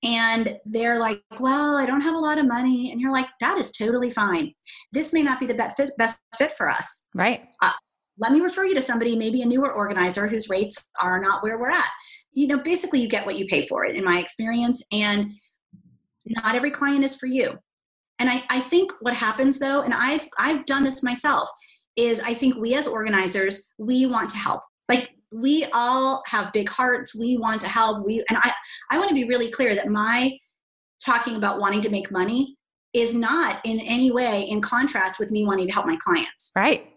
and they're like, well, I don't have a lot of money, and you're like, that is totally fine. This may not be the best fit, for us. Right. Uh, let me refer you to somebody, maybe a newer organizer whose rates are not where we're at. You know, basically, you get what you pay for it, in my experience. And not every client is for you. And I, I think what happens though, and I've I've done this myself, is I think we as organizers, we want to help. Like we all have big hearts. We want to help. We and i i want to be really clear that my talking about wanting to make money is not in any way in contrast with me wanting to help my clients. Right.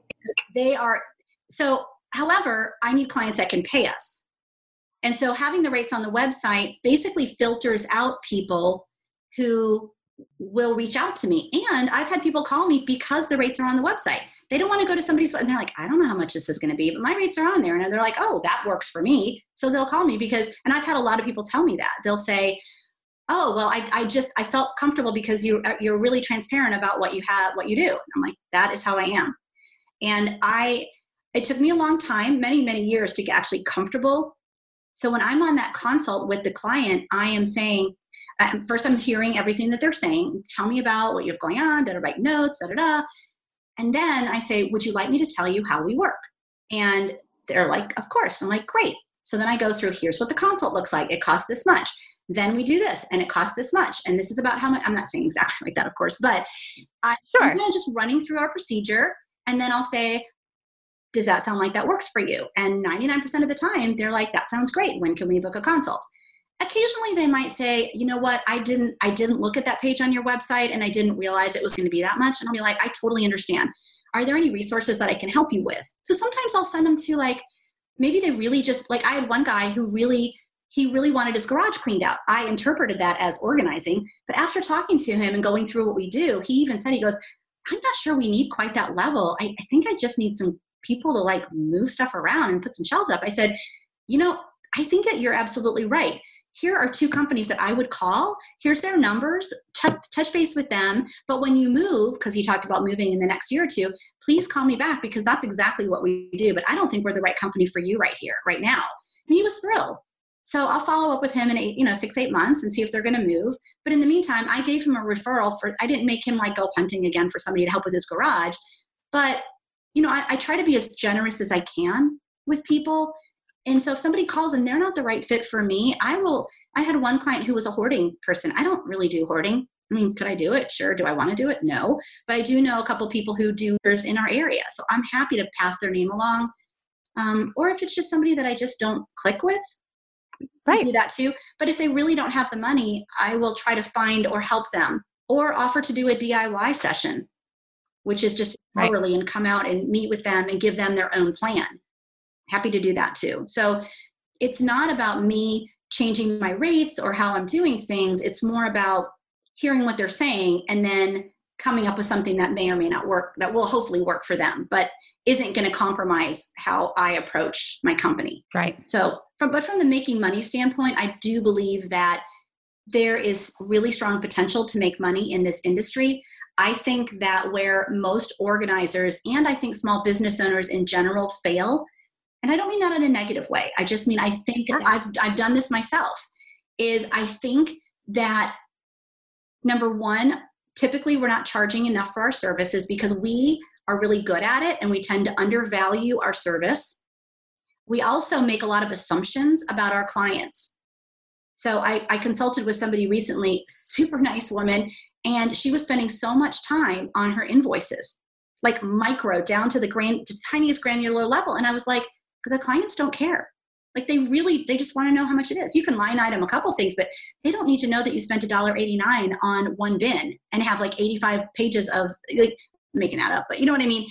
They are so however i need clients that can pay us. And so having the rates on the website basically filters out people who will reach out to me. And i've had people call me because the rates are on the website they don't want to go to somebody's and they're like i don't know how much this is going to be but my rates are on there and they're like oh that works for me so they'll call me because and i've had a lot of people tell me that they'll say oh well i, I just i felt comfortable because you uh, you're really transparent about what you have what you do and i'm like that is how i am and i it took me a long time many many years to get actually comfortable so when i'm on that consult with the client i am saying first I'm hearing everything that they're saying. Tell me about what you have going on. Da da write notes. Da da da. And then I say, would you like me to tell you how we work? And they're like, of course. I'm like, great. So then I go through. Here's what the consult looks like. It costs this much. Then we do this, and it costs this much. And this is about how much. I'm not saying exactly *laughs* like that, of course, but I, sure. I'm kind of just running through our procedure, and then I'll say, does that sound like that works for you? And 99% of the time, they're like, that sounds great. When can we book a consult? Occasionally they might say you know what? I didn't i didn't look at that page on your website and i didn't realize it was going to be that much. And i'll be like i totally understand. Are there any resources that i can help you with? So sometimes i'll send them to like maybe they really just like i had one guy who really he really wanted his garage cleaned out. I interpreted that as organizing but after talking to him and going through what we do he even said he goes i'm not sure we need quite that level. I, I think i just need some people to like move stuff around and put some shelves up. I said you know i think that you're absolutely right here are two companies that I would call. Here's their numbers. T- touch base with them. But when you move, because you talked about moving in the next year or two, please call me back because that's exactly what we do. But I don't think we're the right company for you right here, right now. And he was thrilled. So I'll follow up with him in eight, you know, six, eight months and see if they're going to move. But in the meantime, I gave him a referral for. I didn't make him like go hunting again for somebody to help with his garage, but you know, I, I try to be as generous as I can with people and so if somebody calls and they're not the right fit for me i will i had one client who was a hoarding person. I don't really do hoarding. I mean could i do it? Sure. Do i want to do it? No. But i do know a couple people who do in our area. So i'm happy to pass their name along. Um, or if it's just somebody that i just don't click with right. do that too. But if they really don't have the money i will try to find or help them or offer to do a diy session which is just right. hourly and come out and meet with them and give them their own plan happy to do that too. So it's not about me changing my rates or how I'm doing things. It's more about hearing what they're saying and then coming up with something that may or may not work that will hopefully work for them but isn't going to compromise how i approach my company right so from but from the making money standpoint i do believe that there is really strong potential to make money in this industry i think that where most organizers and i think small business owners in general fail and I don't mean that in a negative way. I just mean I think I've I've done this myself. Is I think that number one, typically we're not charging enough for our services because we are really good at it and we tend to undervalue our service. We also make a lot of assumptions about our clients. So I, I consulted with somebody recently, super nice woman, and she was spending so much time on her invoices, like micro down to the grand, to tiniest granular level. And I was like, the clients don't care. Like they really they just want to know how much it is. You can line item a couple things but they don't need to know that you spent $1.89 on one bin and have like 85 pages of like making that up but you know what i mean?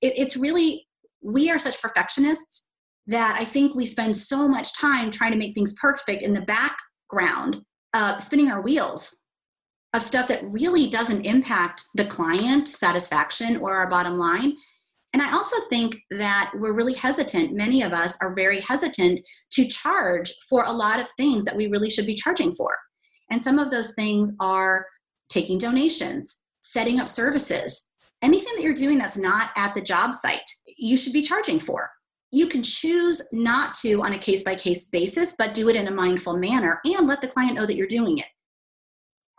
It, it's really we are such perfectionists that i think we spend so much time trying to make things perfect in the background uh, spinning our wheels of stuff that really doesn't impact the client satisfaction or our bottom line and I also think that we're really hesitant. Many of us are very hesitant to charge for a lot of things that we really should be charging for. And some of those things are taking donations, setting up services, anything that you're doing that's not at the job site, you should be charging for. You can choose not to on a case by case basis, but do it in a mindful manner and let the client know that you're doing it.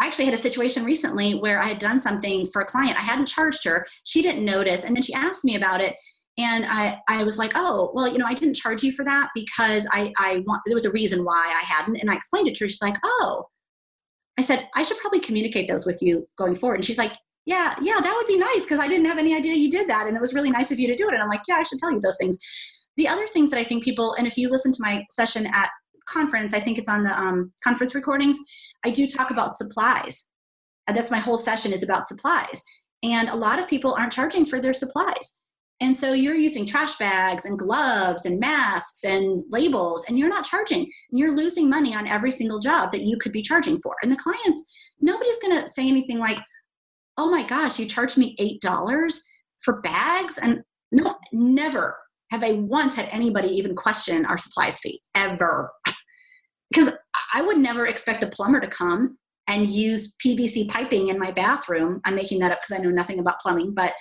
I actually had a situation recently where I had done something for a client. I hadn't charged her. She didn't notice. And then she asked me about it. And I, I was like, oh, well, you know, I didn't charge you for that because I, I want, there was a reason why I hadn't. And I explained it to her. She's like, oh, I said, I should probably communicate those with you going forward. And she's like, yeah, yeah, that would be nice because I didn't have any idea you did that. And it was really nice of you to do it. And I'm like, yeah, I should tell you those things. The other things that I think people, and if you listen to my session at conference, I think it's on the um, conference recordings, I do talk about supplies. And that's my whole session is about supplies. And a lot of people aren't charging for their supplies. And so you're using trash bags and gloves and masks and labels, and you're not charging. And you're losing money on every single job that you could be charging for. And the clients, nobody's going to say anything like, oh my gosh, you charged me $8 for bags? And no, never have I once had anybody even question our supplies fee, ever. *laughs* because I would never expect a plumber to come and use PVC piping in my bathroom. I'm making that up because I know nothing about plumbing, but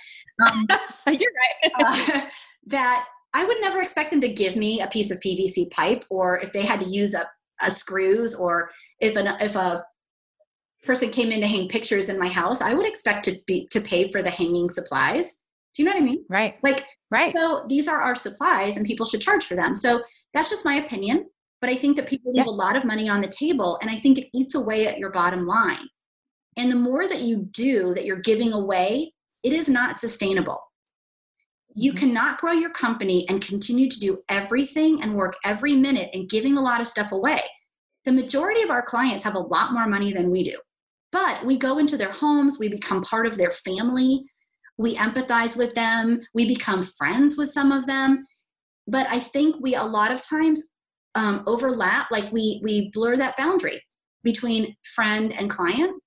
um, *laughs* you're right. *laughs* uh, that I would never expect him to give me a piece of PVC pipe, or if they had to use a, a screws, or if an if a person came in to hang pictures in my house, I would expect to be to pay for the hanging supplies. Do you know what I mean? Right. Like right. So these are our supplies and people should charge for them. So that's just my opinion. But I think that people leave yes. a lot of money on the table and I think it eats away at your bottom line. And the more that you do that you're giving away, it is not sustainable. You mm-hmm. cannot grow your company and continue to do everything and work every minute and giving a lot of stuff away. The majority of our clients have a lot more money than we do. But we go into their homes, we become part of their family, we empathize with them, we become friends with some of them. But I think we a lot of times um, overlap, like we we blur that boundary between friend and client.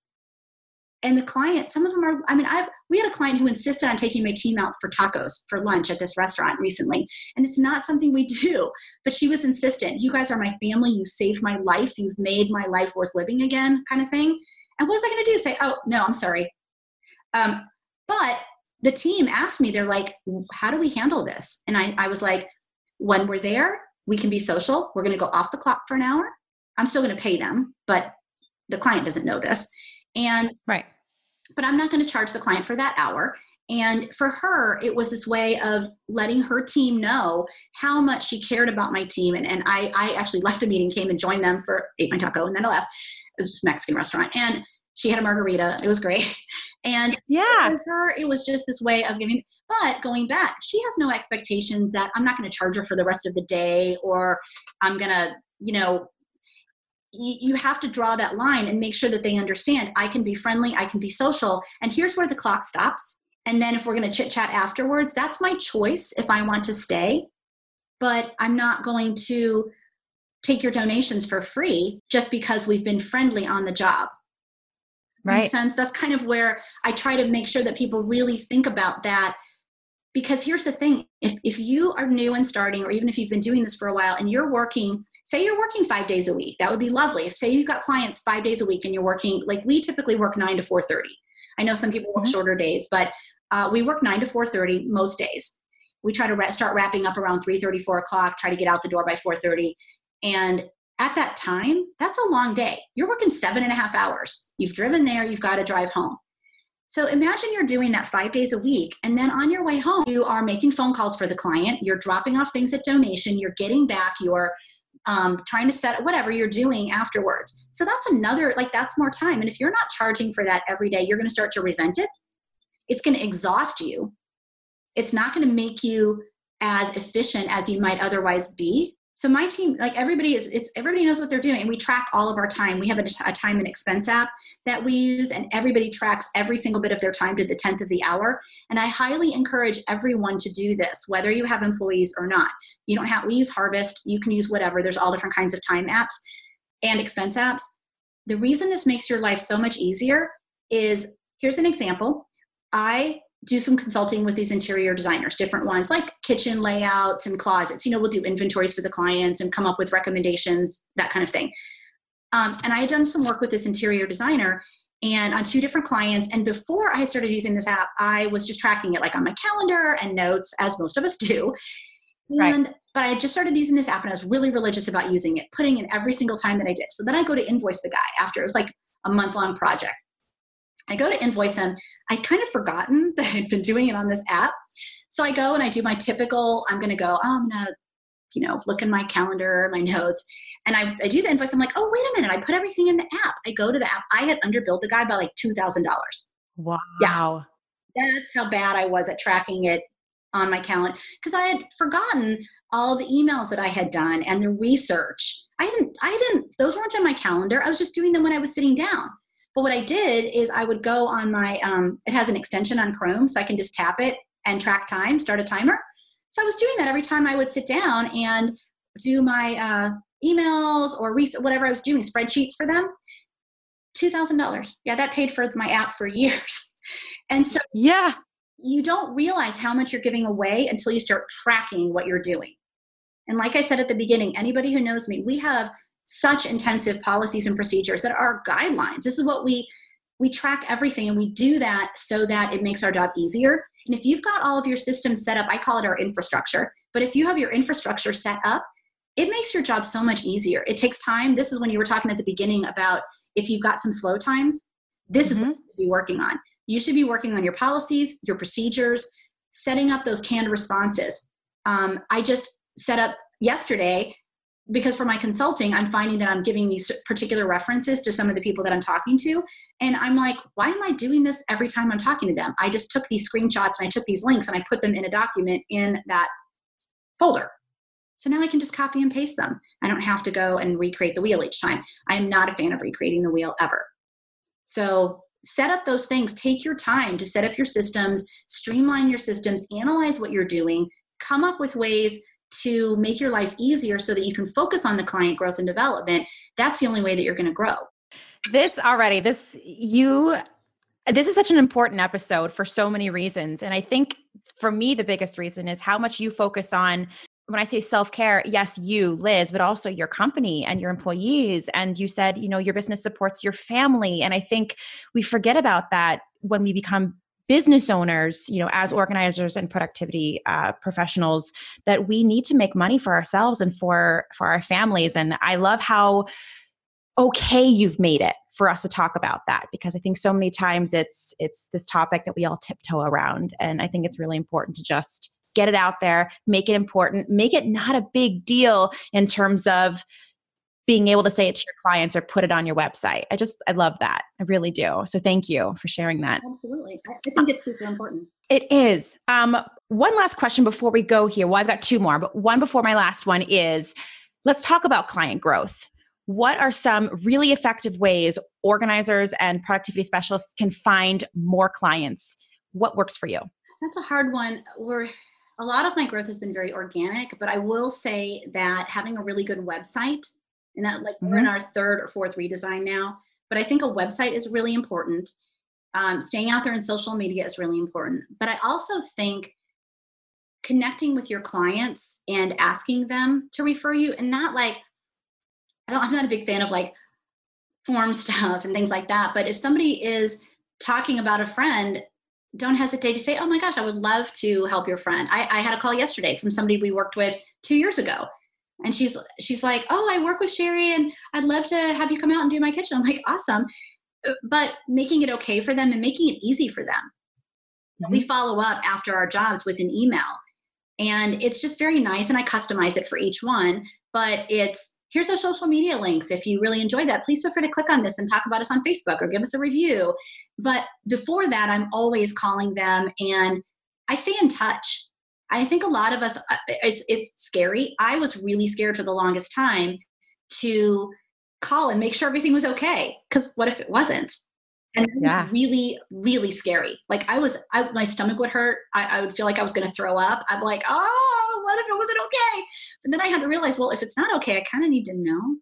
And the client some of them are i mean i've we had a client who insisted on taking my team out for tacos for lunch at this restaurant recently. And it's not something we do but she was insistent. You guys are my family. You saved my life. You've made my life worth living again kind of thing. And what was i going to do? Say oh no i'm sorry. Um, but the team asked me they're like how do we handle this? And I, I was like when we're there we can be social we're going to go off the clock for an hour i'm still going to pay them but the client doesn't know this and right. But I'm not going to charge the client for that hour. And for her, it was this way of letting her team know how much she cared about my team. And, and I, I actually left a meeting, came and joined them for ate my taco, and then I left. It was just a Mexican restaurant. And she had a margarita. It was great. *laughs* And yeah, for her, it was just this way of giving. But going back, she has no expectations that I'm not going to charge her for the rest of the day or I'm going to, you know, you have to draw that line and make sure that they understand I can be friendly, I can be social, and here's where the clock stops. And then if we're going to chit chat afterwards, that's my choice if I want to stay. But I'm not going to take your donations for free just because we've been friendly on the job. Right. Makes sense? That's kind of where I try to make sure that people really think about that because here's the thing if, if you are new and starting or even if you've been doing this for a while and you're working say you're working five days a week that would be lovely if say you've got clients five days a week and you're working like we typically work 9 to 4.30 i know some people work mm-hmm. shorter days but uh, we work 9 to 4.30 most days we try to ra- start wrapping up around 3.30 4 o'clock try to get out the door by 4.30 and at that time that's a long day you're working seven and a half hours you've driven there you've got to drive home so imagine you're doing that five days a week, and then on your way home, you are making phone calls for the client, you're dropping off things at donation, you're getting back, you're um, trying to set whatever you're doing afterwards. So that's another, like, that's more time. And if you're not charging for that every day, you're going to start to resent it. It's going to exhaust you. It's not going to make you as efficient as you might otherwise be so my team like everybody is it's everybody knows what they're doing and we track all of our time. We have a, a, time and expense app that we use and everybody tracks every single bit of their time to the 10th of the hour. And i highly encourage everyone to do this whether you have employees or not. You don't have we use harvest. You can use whatever. There's all different kinds of time apps and expense apps. The reason this makes your life so much easier is here's an example. I do some consulting with these interior designers, different ones like kitchen layouts and closets. You know, we'll do inventories for the clients and come up with recommendations, that kind of thing. Um, and I had done some work with this interior designer and on two different clients. And before I had started using this app, I was just tracking it like on my calendar and notes, as most of us do. And right. but I just started using this app and I was really religious about using it, putting in every single time that I did. So then I go to invoice the guy after it was like a month long project. I go to invoice him. I'd kind of forgotten *laughs* that I'd been doing it on this app. So I go and I do my typical, I'm going to go, oh, I'm going to, you know, look in my calendar, my notes. And I, I do the invoice. I'm like, oh, wait a minute. I put everything in the app. I go to the app. I had underbilled the guy by like $2,000. Wow. Yeah. That's how bad I was at tracking it on my calendar because I had forgotten all the emails that I had done and the research. I didn't, I didn't, those weren't in my calendar. I was just doing them when I was sitting down. But what I did is I would go on my, um, it has an extension on Chrome, so I can just tap it and track time, start a timer. So I was doing that every time I would sit down and do my uh, emails or whatever I was doing, spreadsheets for them. $2,000. Yeah, that paid for my app for *laughs* years. and so, yeah, you don't realize how much you're giving away until you start tracking what you're doing. And like I said at the beginning, anybody who knows me, we have such intensive policies and procedures that are guidelines. This is what we we track everything and we do that so that it makes our job easier. And if you've got all of your systems set up, I call it our infrastructure, but if you have your infrastructure set up, it makes your job so much easier. It takes time. This is when you were talking at the beginning about if you've got some slow times, this mm-hmm. is what you should be working on. You should be working on your policies, your procedures, setting up those canned responses. Um, I just set up yesterday because for my consulting, I'm finding that I'm giving these particular references to some of the people that I'm talking to. And I'm like, why am I doing this every time I'm talking to them? I just took these screenshots and I took these links and I put them in a document in that folder. So now I can just copy and paste them. I don't have to go and recreate the wheel each time. I am not a fan of recreating the wheel ever. So set up those things. Take your time to set up your systems, streamline your systems, analyze what you're doing, come up with ways to make your life easier so that you can focus on the client growth and development. That's the only way that you're going to grow. This already, this, you, this is such an important episode for so many reasons. And I think for me, the biggest reason is how much you focus on when I say self care, yes, you, Liz, but also your company and your employees. And you said, you know, your business supports your family. And I think we forget about that when we become business owners, you know, as organizers and productivity uh, professionals, that we need to make money for ourselves and for for our families. And I love how okay you've made it for us to talk about that because I think so many times it's it's this topic that we all tiptoe around, and I think it's really important to just get it out there, make it important, make it not a big deal in terms of being able to say it to your clients or put it on your website. I just, I love that. I really do. So thank you for sharing that. Absolutely. I think it's super important. It is. Um, one last question before we go here. Well, I've got two more, but one before my last one is let's talk about client growth. What are some really effective ways organizers and productivity specialists can find more clients? What works for you? That's a hard one. We're a lot of my growth has been very organic, but I will say that having a really good website and that like mm-hmm. we're in mm-hmm. our third or fourth redesign now. But i think a website is really important. Um, staying out there in social media is really important. But i also think connecting with your clients and asking them to refer you and not like i don't i'm not a big fan of like form *laughs* stuff and things like that. But if somebody is talking about a friend don't hesitate to say oh my gosh i would love to help your friend. I, I had a call yesterday from somebody we worked with two years ago and she's she's like oh i work with sherry and i'd love to have you come out and do my kitchen. I'm like awesome. But making it okay for them and making it easy for them. Mm-hmm. we follow up after our jobs with an email. And it's just very nice and i customize it for each one but it's here's our social media links. If you really enjoy that please feel free to click on this and talk about us on facebook or give us a review. But before that i'm always calling them and i stay in touch I think a lot of us, uh, it's it's scary. I was really scared for the longest time to call and make sure everything was okay. Because what if it wasn't? And it yeah. was really, really scary. Like I was, I, my stomach would hurt. I, I would feel like I was going to throw up. I'm like, oh, what if it wasn't okay? But then I had to realize, well, if it's not okay, I kind of need to know,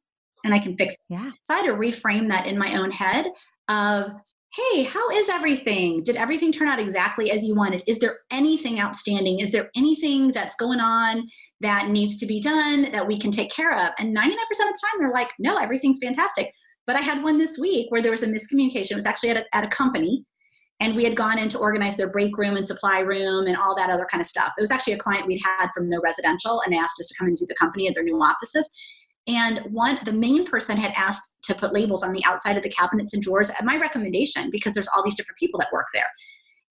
and I can fix it. Yeah. So I had to reframe that in my own head of hey, how is everything? Did everything turn out exactly as you wanted? Is there anything outstanding? Is there anything that's going on that needs to be done that we can take care of? And 99% of the time, they're like, no, everything's fantastic. But I had one this week where there was a miscommunication. It was actually at a, at a company, and we had gone in to organize their break room and supply room and all that other kind of stuff. It was actually a client we'd had from the residential, and they asked us to come into the company at their new offices. And one, the main person had asked to put labels on the outside of the cabinets and drawers at my recommendation because there's all these different people that work there.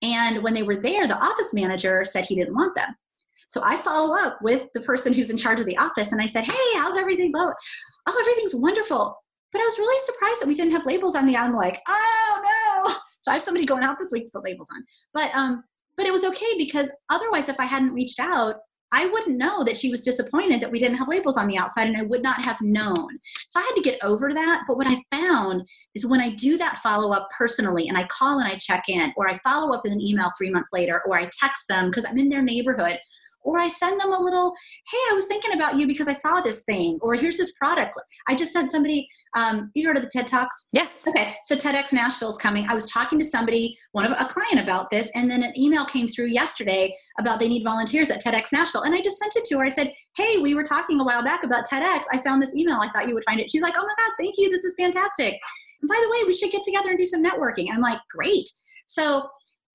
And when they were there, the office manager said he didn't want them. So I follow up with the person who's in charge of the office and I said, Hey, how's everything going? Oh, everything's wonderful. But I was really surprised that we didn't have labels on the I'm like, oh no. *laughs* So I have somebody going out this week to put labels on. But um, but it was okay because otherwise if I hadn't reached out, I wouldn't know that she was disappointed that we didn't have labels on the outside and I would not have known. So I had to get over that. But what I found is when I do that follow up personally and I call and I check in, or I follow up with an email three months later, or I text them because I'm in their neighborhood, or I send them a little, hey, I was thinking about you because I saw this thing, or here's this product. I just sent somebody, um, you heard of the TED Talks? Yes. Okay, so TEDx Nashville is coming. I was talking to somebody, one of a client about this, and then an email came through yesterday about they need volunteers at TEDx Nashville. And I just sent it to her. I said, hey, we were talking a while back about TEDx. I found this email. I thought you would find it. She's like, oh my God, thank you. This is fantastic. And by the way, we should get together and do some networking. And I'm like, great. So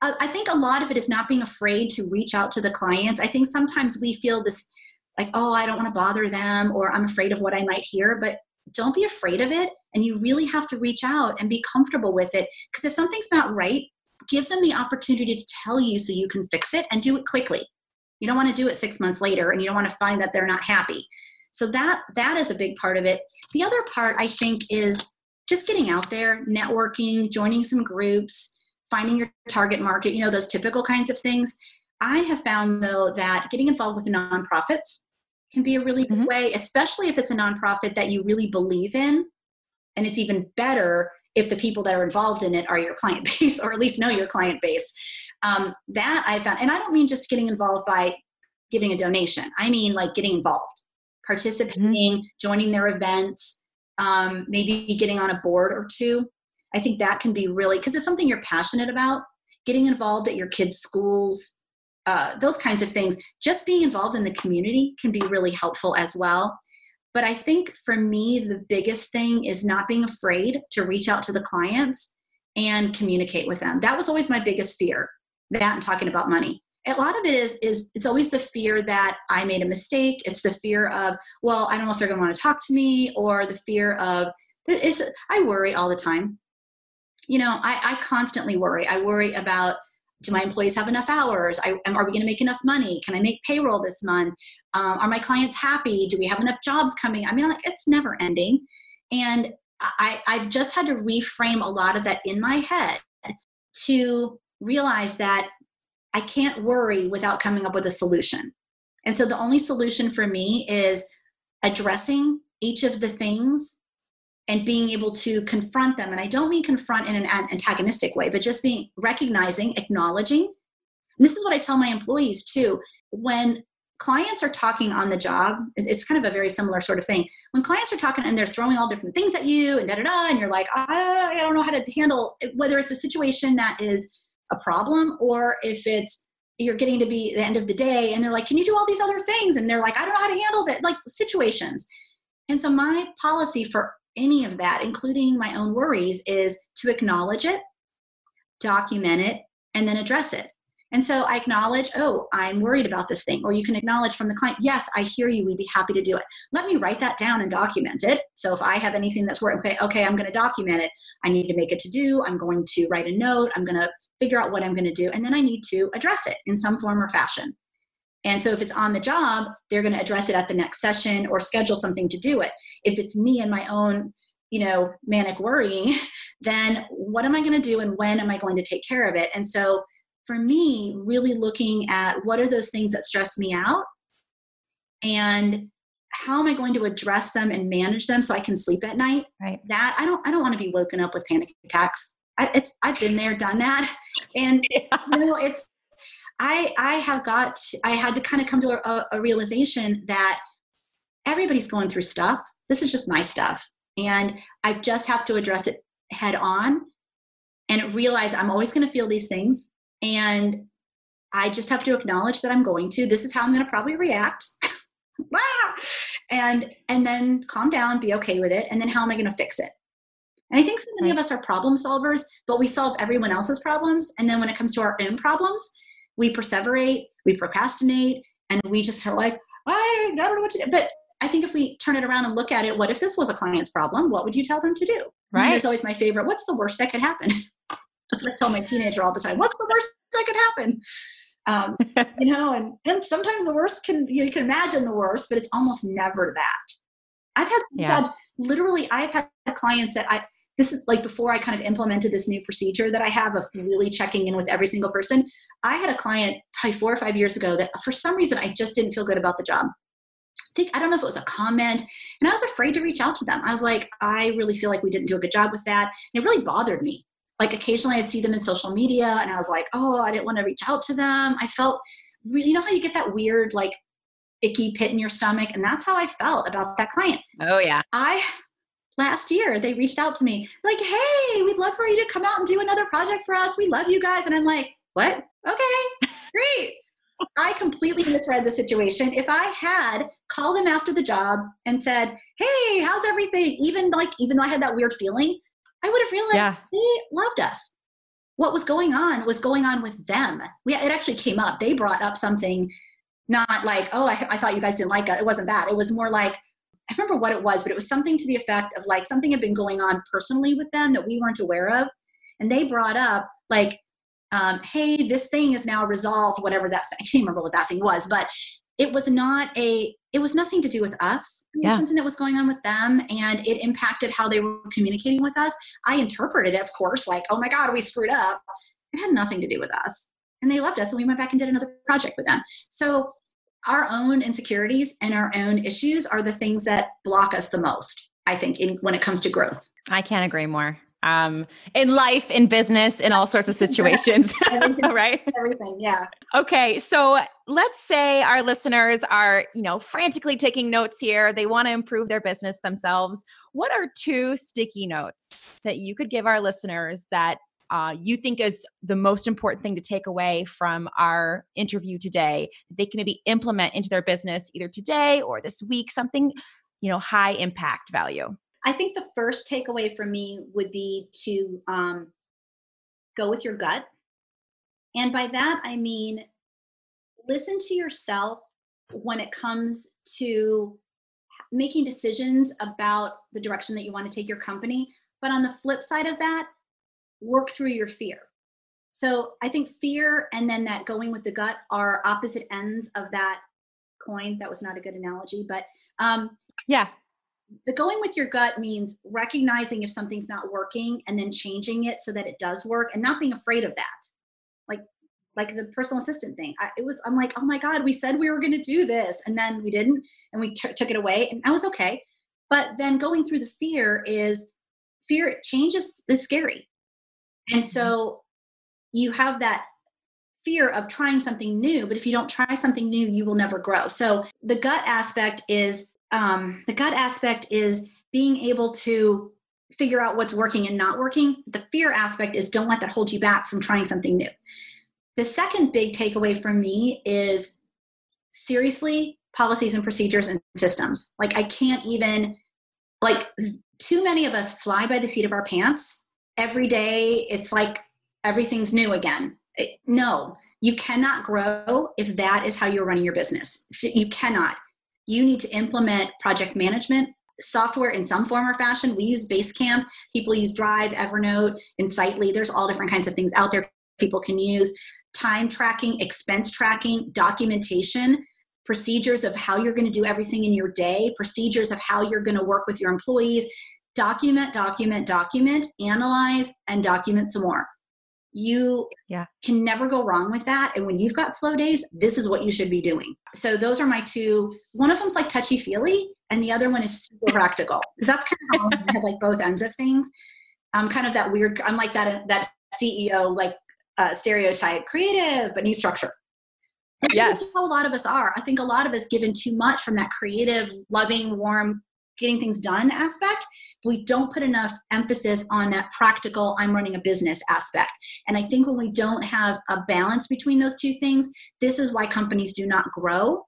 Uh, I think a lot of it is not being afraid to reach out to the clients. I think sometimes we feel this like, oh, I don't want to bother them or I'm afraid of what I might hear. But don't be afraid of it. And you really have to reach out and be comfortable with it. Because if something's not right, give them the opportunity to tell you so you can fix it and do it quickly. You don't want to do it six months later and you don't want to find that they're not happy. So that that is a big part of it. The other part I think is just getting out there, networking, joining some groups, finding your target market, you know, those typical kinds of things. I have found though that getting involved with nonprofits can be a really good mm-hmm. way, especially if it's a nonprofit that you really believe in. And it's even better if the people that are involved in it are your client *laughs* base or at least know your client base. Um, that I found, and I don't mean just getting involved by giving a donation, I mean like getting involved, participating, mm-hmm. joining their events, um, maybe getting on a board or two. I think that can be really, because it's something you're passionate about, getting involved at your kids' schools, uh, those kinds of things. Just being involved in the community can be really helpful as well. But I think for me, the biggest thing is not being afraid to reach out to the clients and communicate with them. That was always my biggest fear, that and talking about money. A lot of it is is it's always the fear that I made a mistake. It's the fear of, well, I don't know if they're going to want to talk to me, or the fear of there is. I worry all the time. You know, I, I constantly worry. I worry about do my employees have enough hours? I, are we going to make enough money? Can i make payroll this month? Um, are my clients happy? Do we have enough jobs coming? I mean like it's never ending. And I, i've just had to reframe a lot of that in my head to realize that i can't worry without coming up with a solution. And so the only solution for me is addressing each of the things and being able to confront them. And i don't mean confront in an antagonistic way but just being recognizing acknowledging. And this is what i tell my employees too. When clients are talking on the job it's kind of a very similar sort of thing. When clients are talking and they're throwing all different things at you and da da da and you're like I, I don't know how to handle whether it's a situation that is a problem or if it's you're getting to be the end of the day and they're like can you do all these other things? And they're like i don't know how to handle that like situations. And so my policy for any of that, including my own worries, is to acknowledge it, document it, and then address it. And so I acknowledge, oh, I'm worried about this thing. Or you can acknowledge from the client, yes, I hear you. We'd be happy to do it. Let me write that down and document it. So if I have anything that's worried, okay, okay, I'm going to document it. I need to make it to do. I'm going to write a note. I'm going to figure out what I'm going to do. And then I need to address it in some form or fashion. And so if it's on the job, they're going to address it at the next session or schedule something to do it. If it's me and my own, you know, manic worrying, *laughs* then what am I going to do and when am I going to take care of it? And so for me, really looking at what are those things that stress me out and how am I going to address them and manage them so I can sleep at night? Right. That I don't I don't want to be woken up with panic attacks. I, it's I've been there, done that, *laughs* and *laughs* yeah. you know it's I I have got I had to kind of come to a, a realization that everybody's going through stuff. This is just my stuff, and I just have to address it head on and realize I'm always going to feel these things, and I just have to acknowledge that I'm going to. This is how I'm going to probably react. *laughs* Ah! and and then calm down, be okay with it, and then how am I going to fix it? And I think so many right. of us are problem solvers, but we solve everyone else's problems. And then when it comes to our own problems, we perseverate, we procrastinate, and we just are like, I, I don't know what to do. But I think if we turn it around and look at it, what if this was a client's problem? What would you tell them to do? Right. there's always my favorite. What's the worst that could happen? *laughs* That's what I tell my teenager all the time. What's the worst that could happen? Um, *laughs* you know, and, and sometimes the worst can you can imagine the worst, but it's almost never that. I've had some yeah. jobs, literally, I've had clients that I this is like before I kind of implemented this new procedure that I have of mm-hmm. really checking in with every single person. I had a client probably four or five years ago that for some reason I just didn't feel good about the job. I think I don't know if it was a comment, and I was afraid to reach out to them. I was like, I really feel like we didn't do a good job with that. And it really bothered me. Like occasionally I'd see them in social media and I was like, oh, I didn't want to reach out to them. I felt you know how you get that weird, like icky pit in your stomach? And that's how I felt about that client. Oh, yeah. I last year they reached out to me like hey we'd love for you to come out and do another project for us. We love you guys. And i'm like what? Okay great. I completely misread the situation. If i had called them after the job and said hey how's everything? Even like even though i had that weird feeling i would have realized yeah. they loved us. What was going on was going on with them. We, it actually came up. They brought up something not like, oh, I, I thought you guys didn't like it. It wasn't that. It was more like, I remember what it was, but it was something to the effect of like something had been going on personally with them that we weren't aware of. And they brought up, like, um, hey, this thing is now resolved, whatever that, I can't remember what that thing was, but it was not a, it was nothing to do with us. It was yeah. something that was going on with them and it impacted how they were communicating with us. I interpreted it, of course, like, oh my God, we screwed up. It had nothing to do with us. And they loved us and we went back and did another project with them. So our own insecurities and our own issues are the things that block us the most, I think, in, when it comes to growth. I can't agree more. Um, in life, in business, in all sorts of *laughs* situations, *laughs* right? Everything, yeah. Okay, so let's say our listeners are, you know, frantically taking notes here. They want to improve their business themselves. What are two sticky notes that you could give our listeners that uh, you think is the most important thing to take away from our interview today they can maybe implement into their business either today or this week something you know high impact value? I think the first takeaway for me would be to um, go with your gut. And by that i mean listen to yourself when it comes to making decisions about the direction that you want to take your company. But on the flip side of that work through your fear. So I think fear and then that going with the gut are opposite ends of that coin. That was not a good analogy, but um, yeah. The going with your gut means recognizing if something's not working and then changing it so that it does work and not being afraid of that. Like like the personal assistant thing. I, it was I'm like, "Oh my god, we said we were going to do this and then we didn't and we t- took it away and I was okay." But then going through the fear is fear changes is scary and mm-hmm. so you have that fear of trying something new, but if you don't try something new, you will never grow. So the gut aspect is um, the gut aspect is being able to figure out what's working and not working. The fear aspect is don't let that hold you back from trying something new. The second big takeaway from me is seriously policies and procedures and systems. Like I can't even like too many of us fly by the seat of our pants every day it's like everything's new again. It, no, you cannot grow if that is how you're running your business. So you cannot. You need to implement project management software in some form or fashion. We use Basecamp. People use Drive, Evernote, Insightly. There's all different kinds of things out there people can use. Time tracking, expense tracking, documentation, procedures of how you're going to do everything in your day, procedures of how you're going to work with your employees, document, document, document, analyze, and document some more. You yeah. can never go wrong with that. And when you've got slow days, this is what you should be doing. So those are my two. One of them's like touchy feely, and the other one is super *laughs* practical. That's kind of how I have like both ends of things. I'm kind of that weird. I'm like that that CEO like uh, stereotype, creative but need structure. Yes, how a lot of us are. I think a lot of us given too much from that creative, loving, warm, getting things done aspect we don't put enough emphasis on that practical i'm running a business aspect. And i think when we don't have a balance between those two things this is why companies do not grow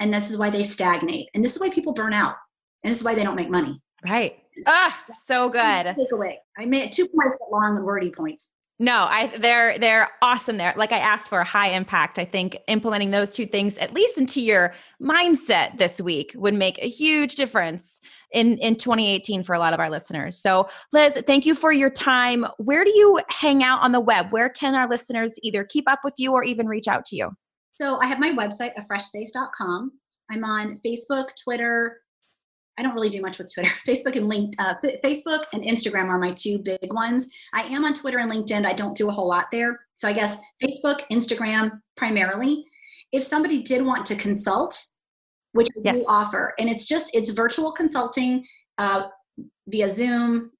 and this is why they stagnate and this is why people burn out and this is why they don't make money. Right. Ah so good. takeaway. I made two points long and wordy points no, I they're they're awesome there. Like I asked for a high impact. I think implementing those two things at least into your mindset this week would make a huge difference in in 2018 for a lot of our listeners. So, Liz, thank you for your time. Where do you hang out on the web? Where can our listeners either keep up with you or even reach out to you? So, I have my website afreshspace.com. I'm on Facebook, Twitter, I don't really do much with Twitter. *laughs* Facebook and link, uh, Facebook and Instagram are my two big ones. I am on Twitter and LinkedIn. I don't do a whole lot there. So I guess Facebook, Instagram primarily. If somebody did want to consult, which I yes. do offer, and it's just it's virtual consulting uh, via Zoom,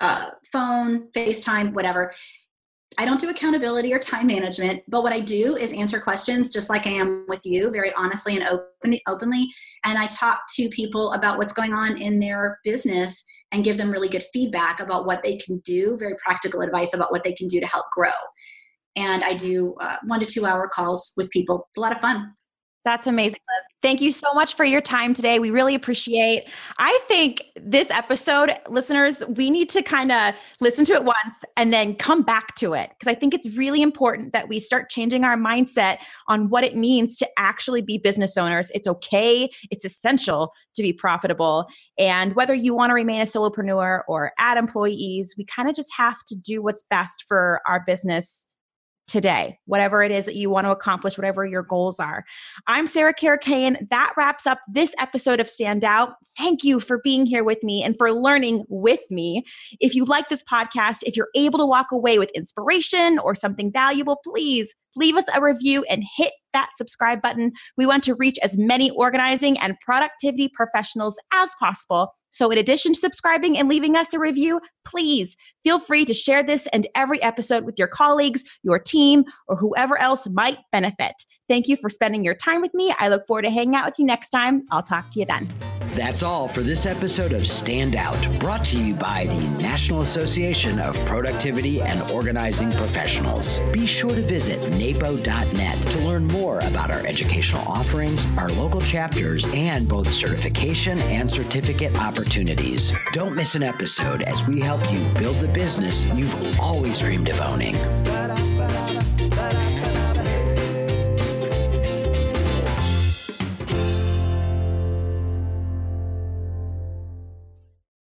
uh, phone, FaceTime, whatever. I don't do accountability or time management, but what I do is answer questions just like I am with you, very honestly and open, openly. And I talk to people about what's going on in their business and give them really good feedback about what they can do, very practical advice about what they can do to help grow. And I do uh, one to two hour calls with people. It's a lot of fun. That's amazing, Liz. Thank you so much for your time today. We really appreciate. I think this episode, listeners, we need to kind of listen to it once and then come back to it because I think it's really important that we start changing our mindset on what it means to actually be business owners. It's okay, it's essential to be profitable. And whether you want to remain a solopreneur or add employees, we kind of just have to do what's best for our business today, whatever it is that you want to accomplish, whatever your goals are. I'm Sarah Karakayan. That wraps up this episode of Stand Out. Thank you for being here with me and for learning with me. If you like this podcast, if you're able to walk away with inspiration or something valuable, please leave us a review and hit that subscribe button. We want to reach as many organizing and productivity professionals as possible. So, in addition to subscribing and leaving us a review, please feel free to share this and every episode with your colleagues, your team, or whoever else might benefit. Thank you for spending your time with me. I look forward to hanging out with you next time. I'll talk to you then. That's all for this episode of Stand Out, brought to you by the National Association of Productivity and Organizing Professionals. Be sure to visit napo.net to learn more about our educational offerings, our local chapters, and both certification and certificate opportunities. Don't miss an episode as we help you build the business you've always dreamed of owning.